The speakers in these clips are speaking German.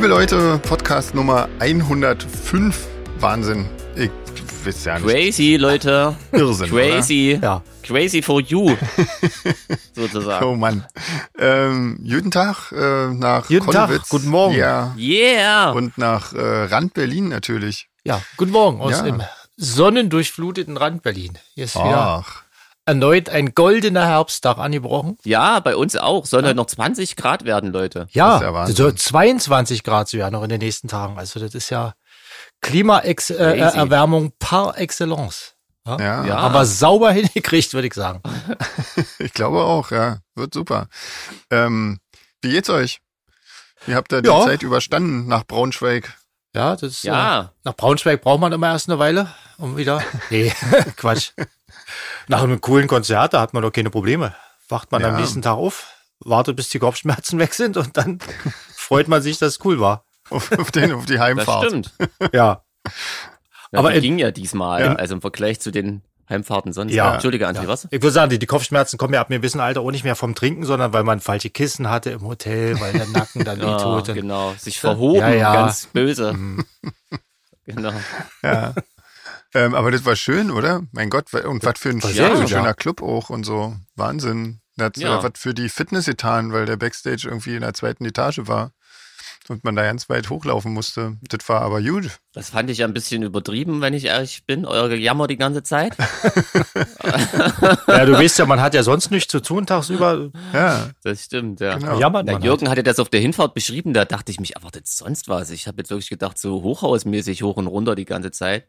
Liebe Leute, Podcast Nummer 105. Wahnsinn. Ich weiß ja nicht. Crazy, Leute. Irrsinn, Crazy. Ja. Crazy for you. sozusagen. Oh Mann. Ähm, guten Tag äh, nach Guten Tag, Konnewitz. guten Morgen. Ja. Yeah. Und nach äh, Rand Berlin natürlich. Ja, guten Morgen aus Ja. dem sonnendurchfluteten Rand Berlin. Hier ist wieder Ach, erneut ein goldener Herbsttag angebrochen. ja, bei uns auch. Sollen heute noch 20 Grad werden, Leute. Das ist ja Ja, so 22 Grad sogar noch in den nächsten Tagen. Also das ist ja Klimaerwärmung äh, par excellence. Ja? ja. Ja. Aber sauber hingekriegt, würde ich sagen. Ich glaube auch, ja. Wird super. Ähm, wie geht's euch? Wie habt ihr die Ja. Zeit überstanden nach Braunschweig? Ja, das ist, Äh, Ja. nach Braunschweig braucht man immer erst eine Weile, um wieder. Nee, Quatsch. Nach einem coolen Konzert, da hat man doch keine Probleme. Wacht man Ja. am nächsten Tag auf, wartet, bis die Kopfschmerzen weg sind und dann freut man sich, dass es cool war. Auf, auf, den, auf die Das Heimfahrt. stimmt. Ja. Ja, Aber die in- ging ja diesmal. Ja. Also im Vergleich zu den Heimfahrten sonst. Ja. Entschuldige, André, was? Ich würde sagen, die, die Kopfschmerzen kommen ja ab einem gewissen Alter auch nicht mehr vom Trinken, sondern weil man falsche Kissen hatte im Hotel, weil der Nacken dann Ja, und- genau. Sich verhoben, Ja, ja. ganz böse. genau. Ja. Ähm, aber das war schön, oder? Mein Gott, und was für ein War ja, schöner ja. Club auch und so. Wahnsinn. Da hat Ja. ja. was für die Fitness getan, weil der Backstage irgendwie in der zweiten Etage war und man da ganz weit hochlaufen musste. Das war aber gut. Das fand ich ja ein bisschen übertrieben, wenn ich ehrlich bin. Euer Gejammer die ganze Zeit. Ja, du weißt ja, man hat ja sonst nichts zu tun tagsüber. Ja, Das stimmt, ja. genau. Jammert Der man Jürgen hatte das auf der Hinfahrt beschrieben, da dachte ich mich, erwartet sonst was. Ich habe jetzt wirklich gedacht, so hochhausmäßig hoch und runter die ganze Zeit.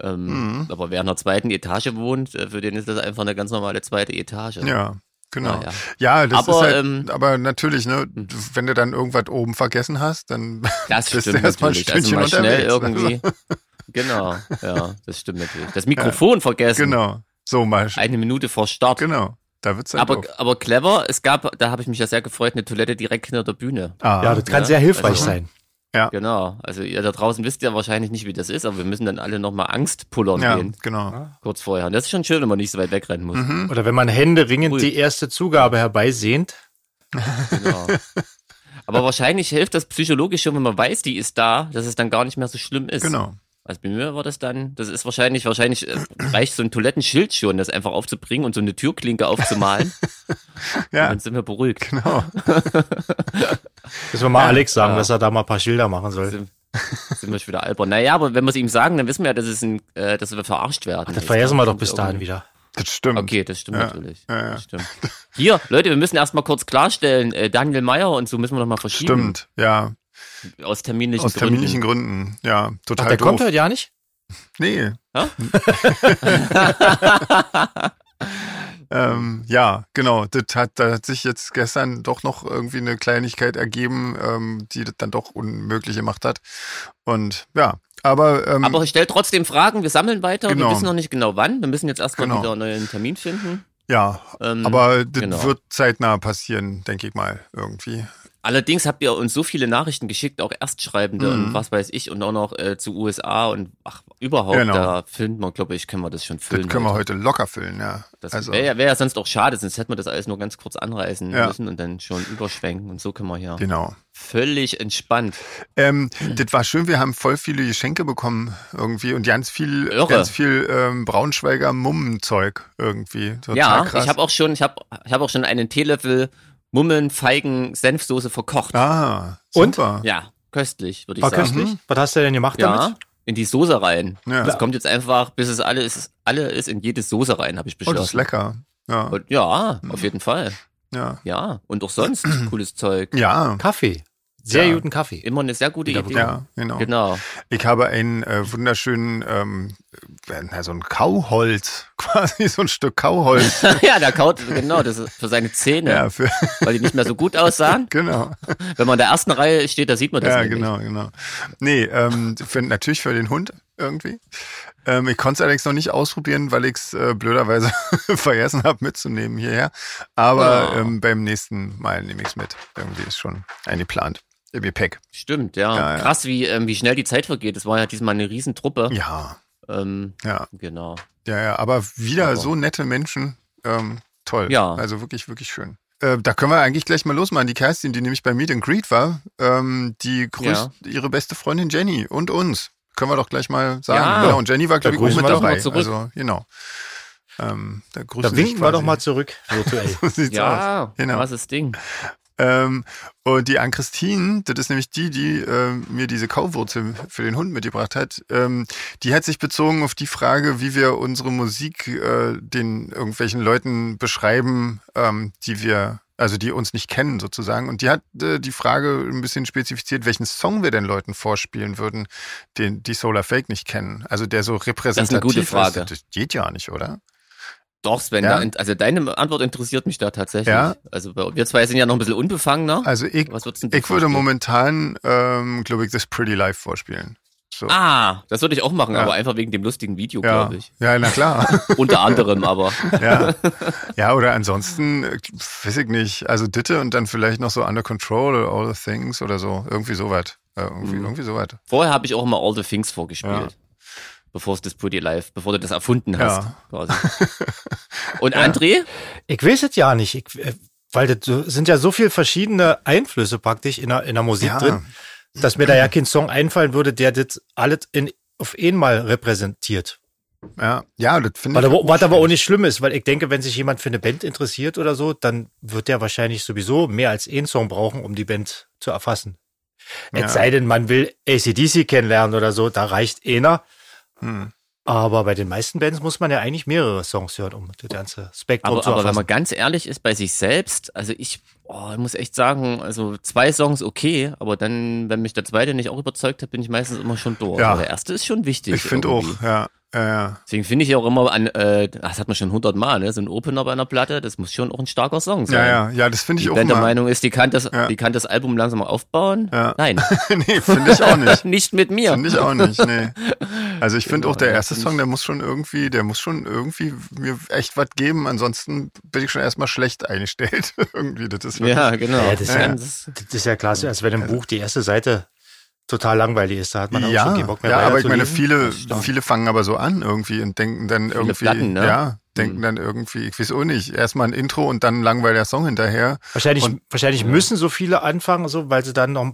Ähm, Mhm. Aber wer in der zweiten Etage wohnt, äh, für den ist das einfach eine ganz normale zweite Etage. Ja, genau. Naja. Ja, das Aber, ist halt, ähm, aber natürlich, ne, wenn du dann irgendwas oben vergessen hast, dann Das bist stimmt du erstmal ein natürlich. Also Stündchen mal schnell irgendwie. Genau, ja, das stimmt natürlich. Das Mikrofon vergessen. Genau. So mal. Eine Minute vor Start. Genau. Da wird's dann Aber, aber clever, es gab, da habe ich mich ja sehr gefreut, eine Toilette direkt hinter der Bühne. Ah, Ja, das kann Ja, sehr hilfreich also- sein. Genau. Also ihr da draußen wisst ja wahrscheinlich nicht, wie das ist, aber wir müssen dann alle nochmal Angst pullern ja, gehen, genau. kurz vorher. Und das ist schon schön, wenn man nicht so weit wegrennen muss. Mhm. Oder wenn man händeringend Ui. die erste Zugabe herbeisehnt. Genau. Aber wahrscheinlich hilft das psychologisch schon, wenn man weiß, die ist da, dass es dann gar nicht mehr so schlimm ist. Genau. Also bei mir war das dann, das ist wahrscheinlich, wahrscheinlich äh, reicht so ein Toilettenschild schon, das einfach aufzubringen und so eine Türklinke aufzumalen. Und Ja, dann sind wir beruhigt. genau. Müssen wir mal Alex sagen, Ja. dass er da mal ein paar Schilder machen soll. Sind, sind wir schon wieder albern. Naja, aber wenn wir es ihm sagen, dann wissen wir ja, dass, es ein, äh, dass wir verarscht werden. Das vergessen wir doch Und bis dahin wieder. Das stimmt. Okay, das stimmt Ja, natürlich. ja, ja. Das stimmt. Hier, Leute, wir müssen erstmal kurz klarstellen, äh, Daniel Meyer und so müssen wir noch mal verschieben. Stimmt, ja. Aus terminlichen Aus terminlichen Gründen. Gründen. Ja, Ach, total der doof. kommt heute ja nicht? Nee. Ja? ähm, ja, genau. Das hat, da hat sich jetzt gestern doch noch irgendwie eine Kleinigkeit ergeben, ähm, die das dann doch unmöglich gemacht hat. Und ja, aber, ähm, Aber stellt trotzdem Fragen, wir sammeln weiter, Genau. wir wissen noch nicht genau wann. Wir müssen jetzt erstmal Genau. wieder einen neuen Termin finden. ja, Ähm, aber das genau. wird zeitnah passieren, denke ich mal, irgendwie. Allerdings habt ihr uns so viele Nachrichten geschickt, auch Erstschreibende Mhm. und was weiß ich und auch noch äh, zu USA und ach, überhaupt, Genau. da filmt man, glaube ich, können wir das schon Das füllen. können wir heute locker füllen, ja. Das also, wäre ja, wär ja sonst auch schade, sonst hätten wir das alles nur ganz kurz anreißen Ja. müssen und dann schon überschwenken und so können wir ja genau. völlig entspannt. Ähm, das war schön, wir haben voll viele Geschenke bekommen irgendwie und ganz viel, Irre. ganz viel ähm, Braunschweiger Mummenzeug irgendwie. Total ja, krass. ich habe auch schon, ich habe ich hab auch schon einen Teelöffel Mummeln, Feigen, Senfsoße verkocht. Ah, Und? super. Ja, köstlich, würde ich War sagen. köstlich. Was hast du denn gemacht Ja, damit? in die Soße rein. Ja. Das kommt jetzt einfach, bis es alle ist, alle ist in jede Soße rein, habe ich Oh, beschlossen. das ist lecker. Ja, Und ja, auf jeden Fall. ja. Ja, und auch sonst cooles Zeug. Ja, Kaffee. Sehr Ja. guten Kaffee. Immer eine sehr gute Idee. ja, genau. Genau. Ich habe einen äh, wunderschönen, ähm, äh, na, so ein Kauholz, quasi so ein Stück Kauholz. ja, der kaut, genau, das ist für seine Zähne, ja, für, weil die nicht mehr so gut aussahen. genau. Wenn man in der ersten Reihe steht, da sieht man das Ja, nämlich. genau, genau. Nee, ähm, für, natürlich für den Hund irgendwie. Ähm, ich konnte es allerdings noch nicht ausprobieren, weil ich es äh, blöderweise vergessen habe mitzunehmen hierher. Aber Oh. ähm, beim nächsten Mal nehme ich es mit. Irgendwie ist schon eingeplant. Im Gepäck. Stimmt, ja. Ja, ja. Krass, wie, ähm, wie schnell die Zeit vergeht. Das war ja diesmal eine Riesentruppe. Ja, Ähm, ja, genau. ja, ja. Aber wieder Aber- so nette Menschen. Ähm, toll. Ja. Also wirklich, wirklich schön. äh, da können wir eigentlich gleich mal losmachen. Die Kerstin, die nämlich bei Meet and Greet war, ähm, die grüßt ihre beste Freundin Jenny und uns. Können wir doch gleich mal sagen. Ja. Genau, und Jenny war, glaube ich, auch grüßen mit wir doch dabei. mal zurück. Also, genau. Ähm, da grüßen Da winken wir doch mal zurück, virtuell. So Ja, aus. Genau. krasses Ding. Ähm, und die Ann-Christine, das ist nämlich die, die ähm, mir diese Kauwurzel für den Hund mitgebracht hat, ähm, die hat sich bezogen auf die Frage, wie wir unsere Musik äh, den irgendwelchen Leuten beschreiben, ähm, die wir, also die uns nicht kennen sozusagen. Und die hat äh, die Frage ein bisschen spezifiziert, welchen Song wir den Leuten vorspielen würden, den die Solar Fake nicht kennen. Also der so repräsentativ gute Frage. ist. Das geht ja nicht, oder? Doch, Sven, Ja. da, also deine Antwort interessiert mich da tatsächlich. Ja. Also wir zwei sind ja noch ein bisschen unbefangener. Also ich, ich würde vorstellen? momentan, ähm, glaube ich, das Pretty Life vorspielen. So. Ah, das würde ich auch machen, Ja. aber einfach wegen dem lustigen Video, ja. glaube ich. ja, na klar. Unter anderem, aber. ja. ja, oder ansonsten, äh, weiß ich nicht, also Ditte und dann vielleicht noch so Under Control oder All the Things oder so, irgendwie sowas. Äh, irgendwie, Mhm. irgendwie sowas. Vorher habe ich auch immer All the Things vorgespielt. Bevor es das Pretty Life, bevor du das erfunden hast. Ja. Quasi. Und André? Ich weiß es ja nicht, ich, äh, weil das sind ja so viele verschiedene Einflüsse praktisch in der, in der Musik Ja. drin, dass mir da ja kein Song einfallen würde, der das alles in, auf einmal repräsentiert. Ja, ja das finde ich. was aber auch nicht schlimm ist, weil ich denke, wenn sich jemand für eine Band interessiert oder so, dann wird der wahrscheinlich sowieso mehr als einen Song brauchen, um die Band zu erfassen. Ja. Es sei denn, man will ACDC kennenlernen oder so, da reicht einer. Hm. Aber bei den meisten Bands muss man ja eigentlich mehrere Songs hören, um das ganze Spektrum Aber, zu aber wenn erfassen. man ganz ehrlich ist bei sich selbst, also ich, oh, ich muss echt sagen, also zwei Songs okay, aber dann, wenn mich der zweite nicht auch überzeugt hat, bin ich meistens immer schon durch. Ja. Aber der erste ist schon wichtig. Ich finde auch, ja. Ja, ja. Deswegen finde ich auch immer an, äh, das hat man schon hundertmal, ne? So ein Opener bei einer Platte, das muss schon auch ein starker Song sein. Ja, ja, ja, das finde ich Die auch Band der. Meinung ist, die kann das, Ja. die kann das Album langsam aufbauen. Ja. Nein, nee, finde ich auch nicht. nicht mit mir. Finde ich auch nicht, nee. Also ich finde Genau, auch der ja, erste Song, der muss schon irgendwie, der muss schon irgendwie mir echt was geben, ansonsten bin ich schon erstmal schlecht eingestellt. irgendwie, das ist wirklich, Ja, genau. Ja, das ist Das ist ja klasse, als wenn im Buch die erste Seite total langweilig ist. Da hat man auch ja, schon keinen Bock mehr ja, aber ich meine, viele, viele fangen aber so an irgendwie und denken dann irgendwie, Platten, ne? ja, denken Mhm. dann irgendwie, ich weiß auch nicht, erstmal ein Intro und dann ein langweiliger Song hinterher. Wahrscheinlich, Und- wahrscheinlich müssen so viele anfangen, so, weil sie dann noch,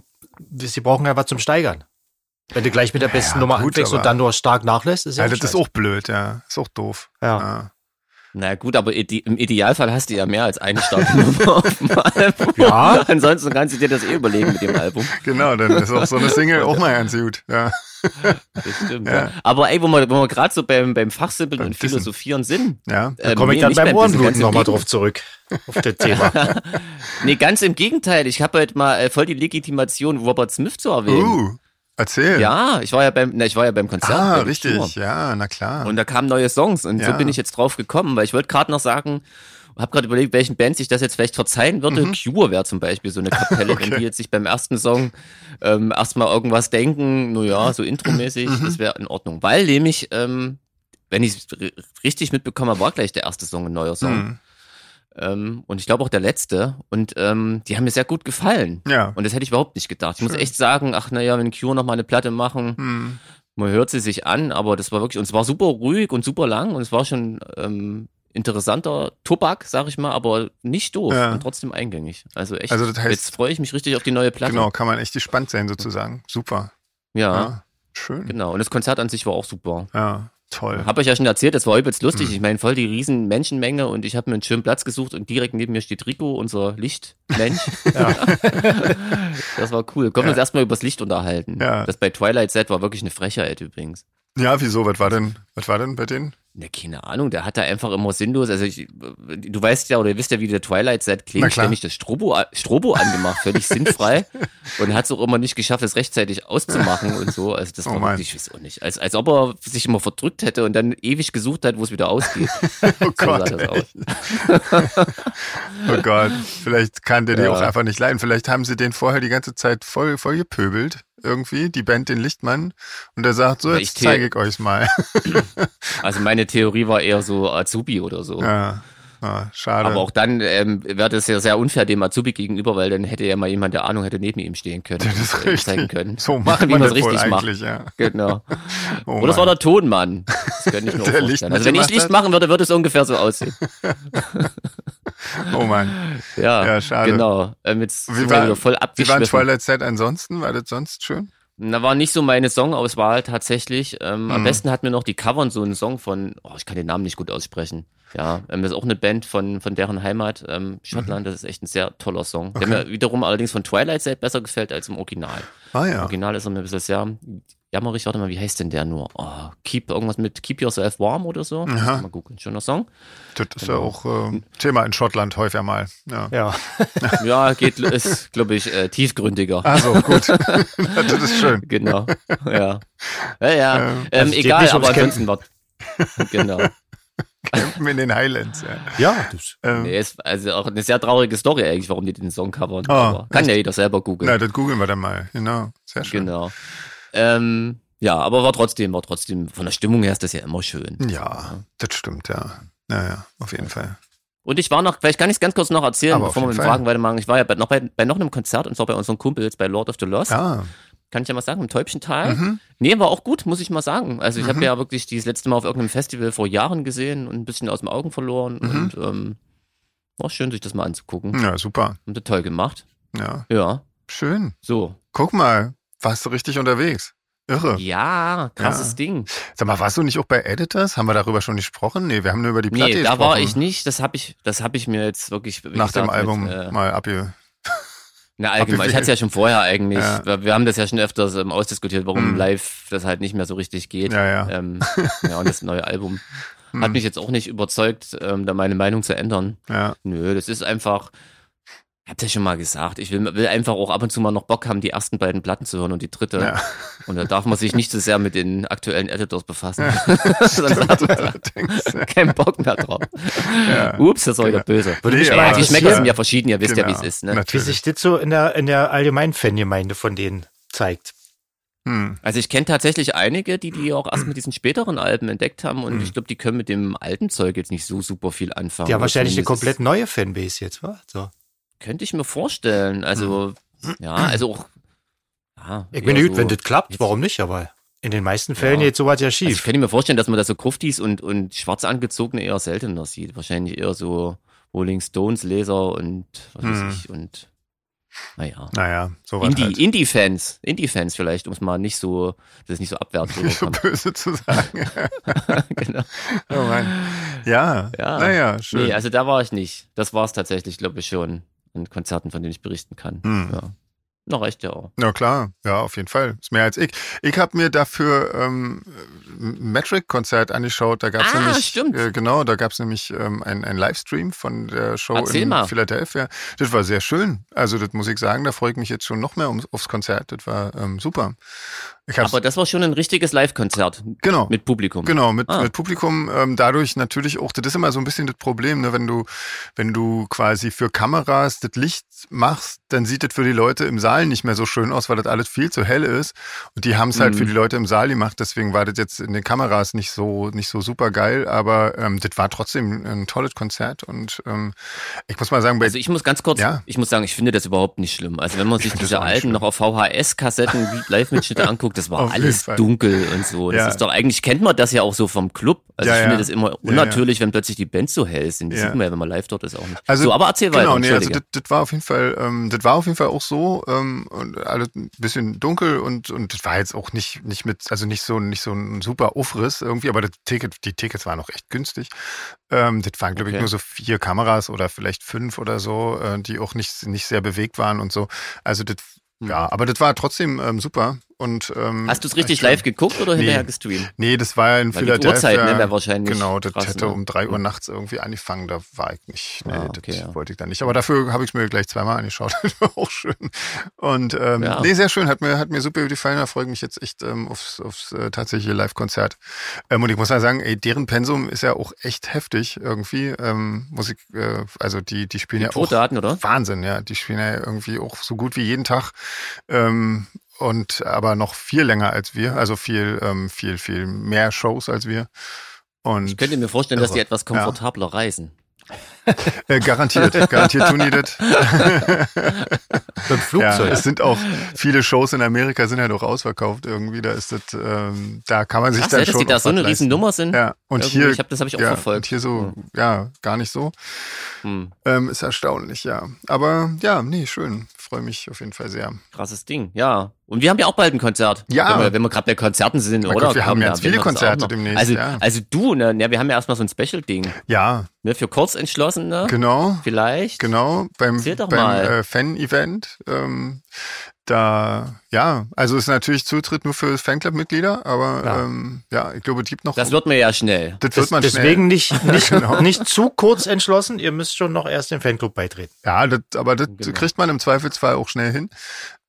sie brauchen ja was zum Steigern. Wenn du gleich mit der besten Nummer gut, anfängst und dann nur stark nachlässt, ist ja, Ja, auch das ist scheiße. auch blöd, ja, ist auch doof. Ja. Ja. Na gut, aber im Idealfall hast du ja mehr als eine starke Nummer auf dem Album. Ja. Ansonsten kannst du dir das eh überlegen mit dem Album. Genau, dann ist auch so eine Single auch mal ganz gut. Ja. Das stimmt. Ja. Aber ey, wo wir, wo wir gerade so beim, beim Fachsimpeln Beim und Dissen. Philosophieren sind. Ja. Da ähm, komme ich dann beim Ohrenbluten nochmal drauf zurück. Auf das Thema. Nee, ganz im Gegenteil. Ich habe heute mal äh, voll die Legitimation, Robert Smith zu erwähnen. Uh, erzähl. Ja, ich war ja beim, na, ich war ja beim Konzert. Ah, beim richtig. Tour. Ja, na klar. Und da kamen neue Songs und so Ja. bin ich jetzt drauf gekommen, weil ich wollte gerade noch sagen, habe gerade überlegt, welchen Bands ich das jetzt vielleicht verzeihen würde. Mhm. Cure wäre zum Beispiel so eine Kapelle, wenn die jetzt sich beim ersten Song ähm, erstmal irgendwas denken, nur ja, so intromäßig, Mhm. das wäre in Ordnung. Weil nämlich, ähm, wenn ich es richtig mitbekomme, war gleich der erste Song ein neuer Song. Hm. Ähm, und ich glaube auch der letzte. Und ähm, die haben mir sehr gut gefallen. Ja. Und das hätte ich überhaupt nicht gedacht. Ich muss Schön. echt sagen, ach naja, wenn Cure noch mal eine Platte machen, Hm. man hört sie sich an, aber das war wirklich, und es war super ruhig und super lang und es war schon ähm, interessanter Tobak, sag ich mal, aber nicht doof Ja. und trotzdem eingängig. Also echt, Also das heißt- jetzt freue ich mich richtig auf die neue Platte. Genau, kann man echt gespannt sein sozusagen. Super. Ja, Ja. Schön. genau. Und das Konzert an sich war auch super. Ja, toll. Hab euch ja schon erzählt, das war übelst lustig. Mhm. Ich meine, voll die riesen Menschenmenge und ich habe mir einen schönen Platz gesucht und direkt neben mir steht Rico, unser Lichtmensch. das war cool. Können wir uns erstmal übers Licht unterhalten. Ja. Das bei Twilight Set war wirklich eine Frechheit übrigens. Ja, wieso? Was war denn, was war denn bei denen? Ne, keine Ahnung, der hat da einfach immer sinnlos, also ich, du weißt ja oder ihr wisst ja, wie der Twilight Set klingt, ständig das Strobo, Strobo angemacht, völlig sinnfrei und hat es auch immer nicht geschafft, es rechtzeitig auszumachen und so, also das Oh war wirklich, ich weiß auch nicht, als, als ob er sich immer verdrückt hätte und dann ewig gesucht hat, wo es wieder ausgeht. Oh So Gott. das aus. Oh Gott. Vielleicht kann der die Ja. auch einfach nicht leiden. Vielleicht haben sie den vorher die ganze Zeit voll, voll gepöbelt. Irgendwie, die Band, den Lichtmann. Und er sagt, so, jetzt ich zeige ich euch mal. Also meine Theorie war eher so Azubi oder so. ja. Ah, schade. Aber auch dann ähm, wäre das ja sehr unfair dem Azubi gegenüber, weil dann hätte ja mal jemand, der Ahnung hätte, neben ihm stehen können. das ist richtig. Zeigen können. So macht man man das richtig macht. ja. Genau. Oh Oder es war der Tonmann. Das könnte ich auch Der. Licht Also wenn ich Licht machen würde, würde es ungefähr so aussehen. Oh Mann. Ja, Ja, schade. genau. Ähm, jetzt Wie wir war, voll wie war. Twilight Set ansonsten? War das sonst schön? Na, war nicht so meine Songauswahl tatsächlich. Ähm, Am Mhm. besten hat mir noch die Covern so einen Song von, oh, ich kann den Namen nicht gut aussprechen. Ja, ähm, das ist auch eine Band von, von deren Heimat, ähm, Schottland. Das ist echt ein sehr toller Song. Der Mhm. Okay. mir wiederum allerdings von Twilight Set besser gefällt als im Original. Ah Im ja. Original ist er mir ein bisschen sehr jammerig. Warte mal, wie heißt denn der nur? Oh, keep, irgendwas mit Keep Yourself Warm oder so. Mal gucken. Schöner Song. Das ist ja Genau. auch ähm, Thema in Schottland häufiger mal. Ja. Ja. Ja, geht, ist, glaube ich, äh, tiefgründiger. Also gut. das ist schön. Genau. Ja. Ja, ja. Ähm, ähm, also egal, aber ansonsten war. Genau. Campen in den Highlands. Ja. Ja, das, Ähm, Nee, ist also auch eine sehr traurige Story eigentlich, warum die den Song covern. Aber kann ja jeder selber googeln. na, das googeln wir dann mal. Genau. Sehr schön. Genau. Ähm, ja, aber war trotzdem, war trotzdem, von der Stimmung her ist das ja immer schön. Ja, das stimmt, ja. Naja, auf jeden Fall. Und ich war noch, vielleicht kann ich es ganz kurz noch erzählen, Aber bevor wir mit. Fragen weitermachen. Ich war ja bei, noch, bei, bei noch einem Konzert und zwar bei unseren Kumpels bei Lord of the Lost. Ah, Kann ich ja mal sagen, im Täubchental. mhm. Nee, war auch gut, muss ich mal sagen. Also ich Mhm. habe ja wirklich das letzte Mal auf irgendeinem Festival vor Jahren gesehen und ein bisschen aus dem Augen verloren. Mhm. Und ähm, war schön, sich das mal anzugucken. ja, super. Und das toll gemacht. Ja, Ja, schön. so. Guck mal, warst du richtig unterwegs. Irre. Ja, krasses Ja. Ding. Sag mal, warst du nicht auch bei Editors? Haben wir darüber schon gesprochen? Nee, wir haben nur über die Platte Nee, da gesprochen. war ich nicht. Das habe ich, das habe ich mir jetzt wirklich Nach dem gesagt, Album Mit, äh, mal abge... na, allgemein. Ich hatte es ja schon vorher eigentlich. Ja. Wir, haben das ja schon öfters ähm, ausdiskutiert, warum Mhm. live das halt nicht mehr so richtig geht. Ja, ja. Ähm, ja, und das neue Album hat Hm, mich jetzt auch nicht überzeugt, ähm, da meine Meinung zu ändern. ja. Nö, das ist einfach. Ich hab's ja schon mal gesagt. Ich will, will einfach auch ab und zu mal noch Bock haben, die ersten beiden Platten zu hören und die dritte. Ja. Und da darf man sich nicht so sehr mit den aktuellen Editors befassen. Sonst hat man ja. keinen Bock mehr drauf. Ja. Ups, das war wieder böse. Würde mal Ja, die Geschmäcker Ja. sind ja verschieden, ihr wisst ja, wie Genau. es ist. Ne? wie sich das so in der, in der allgemeinen Fangemeinde von denen zeigt. Hm. Also ich kenne tatsächlich einige, die die auch erst mit diesen späteren Alben entdeckt haben und Mhm. ich glaube, die können mit dem alten Zeug jetzt nicht so super viel anfangen. Die haben wahrscheinlich eine komplett neue Fanbase jetzt, wa? So. Könnte ich mir vorstellen. Also, ja, also auch. Ja, Ich bin gut, so- wenn das klappt, jetzt- warum nicht? Aber in den meisten Fällen Ja. geht sowas ja Also ich schief. könnte mir vorstellen, dass man da so Gruftis und, und schwarz angezogene eher seltener sieht. Wahrscheinlich eher so Rolling Stones Leser und was Mhm. weiß ich und naja. Naja, sowas Indie, halt. Indie-Fans, Indie-Fans vielleicht, um es mal nicht so, das ist nicht so abwertend Nicht so böse zu sagen. genau. oh. Ja, Ja. naja, schön. Nee, also da war ich nicht. Das war es tatsächlich, glaube ich, schon an Konzerten, von denen ich berichten kann. Hm. Ja. Na, reicht ja auch. Na klar, ja, auf jeden Fall. Ist mehr als ich. Ich habe mir dafür ähm, ein Metric-Konzert angeschaut. Da gab's Ah, nämlich, stimmt. Äh, genau, da gab's nämlich ähm, ein, ein Livestream von der Show Erzähl in mal. Philadelphia. Das war sehr schön. Also das muss ich sagen, da freue ich mich jetzt schon noch mehr ums, aufs Konzert. Das war ähm, super. Aber das war schon ein richtiges Live-Konzert genau. mit Publikum. Genau, mit, Ah. mit Publikum, ähm, dadurch natürlich auch, das ist immer so ein bisschen das Problem, ne, wenn du, wenn du quasi für Kameras das Licht machst, dann sieht das für die Leute im Saal nicht mehr so schön aus, weil das alles viel zu hell ist. Und die haben es halt Mhm. für die Leute im Saal gemacht, deswegen war das jetzt in den Kameras nicht so, nicht so super geil, aber ähm, das war trotzdem ein tolles Konzert und ähm, ich muss mal sagen, bei Also ich muss ganz kurz, Ja. ich muss sagen, ich finde das überhaupt nicht schlimm. Also wenn man sich diese alten schlimm. noch auf VHS-Kassetten Live-Mitschnitte anguckt, das war Auf alles dunkel und so. Das Ja. ist doch, eigentlich kennt man das ja auch so vom Club. Also Ja, ich finde das immer unnatürlich, wenn plötzlich die Bands so hell sind. Das Ja. sieht man ja, wenn man live dort ist auch nicht. Also, so, aber erzähl weiter, Genau, nee, also das, das war auf jeden Fall, ähm, das war auf jeden Fall auch so ähm, und alles ein bisschen dunkel und und das war jetzt auch nicht nicht mit, also nicht so nicht so ein super Aufriss irgendwie, aber das Ticket, die Tickets waren auch echt günstig. Ähm, das waren glaube ich Okay. nur so vier Kameras oder vielleicht fünf oder so, äh, die auch nicht nicht sehr bewegt waren und so. Also das ja, aber das war trotzdem ähm, super und ähm, Hast du es richtig live geguckt oder Nee. hinterher gestreamt? Nee, das war ja in Weil die Philadelphia. Uhrzeit, ne, wäre wahrscheinlich Genau, das krass, hätte ne? um drei Uhr nachts irgendwie angefangen. Da war ich nicht. Nee, Ah, das okay, ja. wollte ich dann nicht. Aber dafür habe ich es mir gleich zweimal angeschaut. Das war auch schön. Und ähm, Ja. nee, sehr schön. Hat mir, hat mir super gefallen. Da freue ich mich jetzt echt ähm, aufs, aufs äh, tatsächliche Live-Konzert. Ähm, und ich muss mal sagen, ey, deren Pensum ist ja auch echt heftig irgendwie. Ähm, Musik, äh, also die, die spielen Die ja auch Tourdaten, oder? Wahnsinn, ja. Die spielen ja irgendwie auch so gut wie jeden Tag. Ähm, und aber noch viel länger als wir, also viel, ähm, viel, viel mehr Shows als wir. Und Ich könnte mir vorstellen, dass die Irre. etwas komfortabler reisen. Äh, garantiert, garantiert tun die das. Mit dem Ja, Flugzeug. es sind auch viele Shows in Amerika sind ja doch ausverkauft irgendwie. Da ist das, ähm, da kann man sich Krass, dann ja, dass schon die da so eine riesen Nummer sind. Ja, und Irgendwie, hier, ich hab- das habe ich auch ja, verfolgt. Und hier so, ja, gar nicht so. Hm, Ähm, ist erstaunlich, ja. Aber ja, nee, schön. Freue mich auf jeden Fall sehr. krasses Ding, ja. Und wir haben ja auch bald ein Konzert. Ja. Wenn wir, wenn wir gerade bei Konzerten sind, Mein oder? Gott, wir haben jetzt werden viele Konzerte demnächst, Also, ja. also du, ne? Ja, wir haben ja erstmal so ein Special-Ding. Ja, Ne, für kurz entschlossen, ne? genau. Vielleicht. Genau, beim, beim äh, Fan-Event. Ähm, da, ja, also ist natürlich Zutritt nur für Fanclub-Mitglieder, aber Ja. ähm, ja, ich glaube, es gibt noch. Das wird mir ja schnell. das wird man Deswegen nicht, nicht, Genau. nicht zu kurz entschlossen. Ihr müsst schon noch erst dem Fanclub beitreten. schnell. Ja, das, aber das Genau. kriegt man im Zweifelsfall auch schnell hin.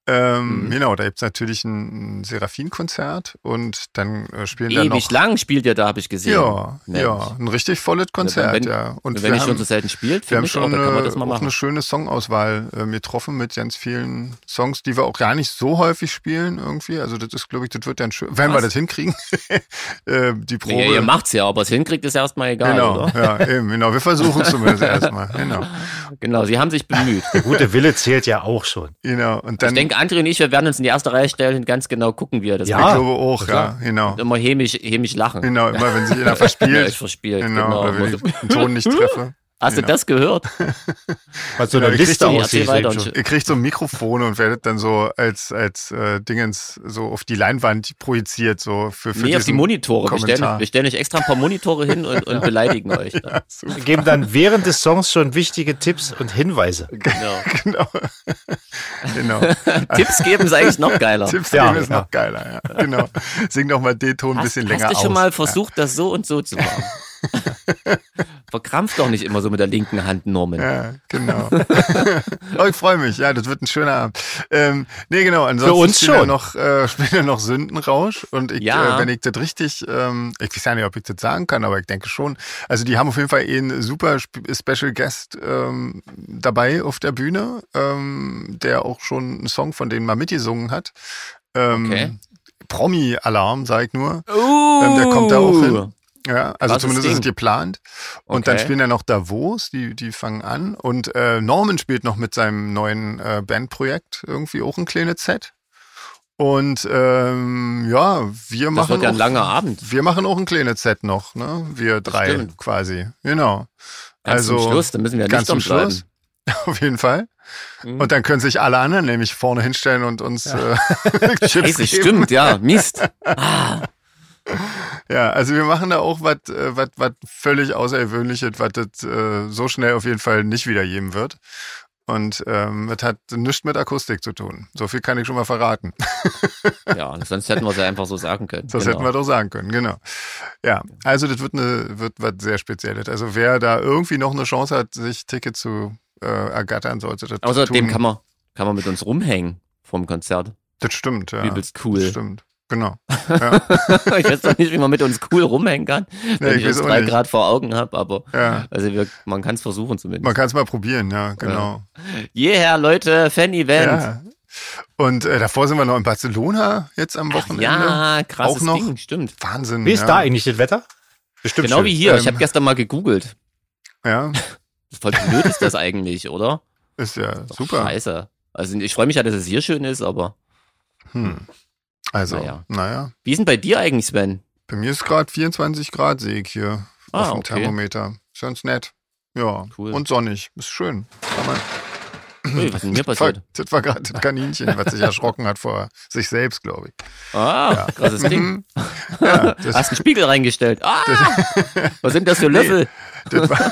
Ähm, Mhm. Genau, da gibt's natürlich ein, Seraphin-Konzert und dann äh, spielen dann Ewig noch. lang spielt ihr da, habe ich gesehen. Ja, Mensch. ja, ein richtig volles Konzert, wenn, ja. Und wenn wir ich haben, schon so selten spielt, Wir haben finde ich auch, schon da kann man eine, das mal auch machen. eine schöne Songauswahl äh, getroffen mit ganz vielen Songs, die wir auch gar nicht so häufig spielen irgendwie. Also das ist, glaube ich, das wird dann schön, wenn wir das hinkriegen. äh, die Probe. Nee, ihr macht's ja, aber es hinkriegt, ist erstmal egal, genau, oder? ja, eben, genau. Wir versuchen es zumindest erstmal. Genau, Genau, sie haben sich bemüht. Der gute Wille zählt ja auch schon. genau. Und ich dann, denke, André und ich, wir werden uns in die erste Reihe stellen und ganz genau gucken, wie er das Ja. ich macht. glaube auch, klar. ja, genau. Und immer hämisch, hämisch lachen. Genau, immer wenn sich einer Ja, verspielt. ich verspielt, genau, genau. oder wenn ich den Ton nicht treffe. Hast genau. du das gehört? Was so Genau, eine ihr kriegt Liste aussieht. Ihr kriegt so Mikrofone und werdet dann so als, als äh, Dingens so auf die Leinwand projiziert, so für, für Nee, auf die diesen Monitore. Wir stellen, wir stellen euch extra ein paar Monitore hin und, und beleidigen euch. Ja. Wir geben dann während des Songs schon wichtige Tipps und Hinweise. Genau. genau. genau. Tipps geben ist eigentlich noch geiler. Tipps Ja, geben ist ja. noch geiler, ja. Genau. Sing doch mal den Ton ein Hast, bisschen hast länger du schon aus. mal versucht, das so und so zu machen? Verkrampft doch nicht immer so mit der linken Hand, Norman. Ja, genau. oh, ich freue mich. Ja, das wird ein schöner Abend. Ähm, nee, genau. Ansonsten Für uns spielen ja schon. noch, äh, spielen ja noch Sündenrausch. Und ich, Ja. äh, wenn ich das richtig, ähm, ich weiß ja nicht, ob ich das sagen kann, aber ich denke schon. Also die haben auf jeden Fall eh einen super Sp Special Guest ähm, dabei auf der Bühne, ähm, der auch schon einen Song von denen mal mitgesungen hat. Ähm, Okay. Promi-Alarm, sag ich nur. Uh, Ähm, der kommt da auch hin. Ja, also Krasses zumindest ist es Ding. geplant. Und dann Okay. spielen ja noch Davos, die, die fangen an. Und äh, Norman spielt noch mit seinem neuen äh, Bandprojekt irgendwie auch ein kleines Set. Und ähm, ja, wir Das machen wird ja ein auch, langer Abend. wir machen auch ein kleines Set noch, ne? Wir drei quasi. Genau. Ganz also zum Schluss, dann müssen wir ja ganz nicht zum. Schluss. Auf jeden Fall. Mhm. Und dann können sich alle anderen nämlich vorne hinstellen und uns äh, Chips Scheiße, stimmt, ja, Mist. Ja, also wir machen da auch was äh, was völlig außergewöhnliches, was das äh, so schnell auf jeden Fall nicht wieder geben wird. Und ähm, es hat nichts mit Akustik zu tun. So viel kann ich schon mal verraten. Ja, sonst hätten wir es ja einfach so sagen können. Das Genau. hätten wir doch sagen können, genau. Ja, also das wird eine wird was sehr Spezielles. Also wer da irgendwie noch eine Chance hat, sich Ticket zu äh, ergattern, sollte das Außerdem tun. kann man, kann man mit uns rumhängen vom Konzert. Das stimmt, ja. Übelst cool. Das stimmt. Genau. ich weiß doch nicht, wie man mit uns cool rumhängen kann, wenn ich ich uns weiß auch drei. Grad vor Augen habe, aber Ja. also wir, man kann es versuchen zumindest. Man kann es mal probieren, ja, genau. Yeah, Leute, Fan-Event. Ja. Und äh, davor sind wir noch in Barcelona jetzt am Wochenende. Ja, krasses Auch noch? Ding, stimmt. Wahnsinn. Wie ist ja. da eigentlich das Wetter? Bestimmt Genau schön. wie hier. Ich Ähm. habe gestern mal gegoogelt. Ja, Voll blöd ist das eigentlich, oder? ist ja Doch super. Scheiße. Also ich freue mich ja, dass es hier schön ist, aber Hm. Also, Naja. naja. wie ist denn bei dir eigentlich, Sven? Bei mir ist gerade 24 Grad, sehe ich hier Ah, auf dem okay. Thermometer. Ist ganz nett. Ja, Cool. und sonnig. Ist schön. Ui, was ist denn mir passiert? das war gerade das Kaninchen, was sich erschrocken hat vor sich selbst, glaube ich. Ah, krasses Ding. Mhm. Ja, das, Hast einen Spiegel reingestellt. Ah, was sind das für Löffel? das war,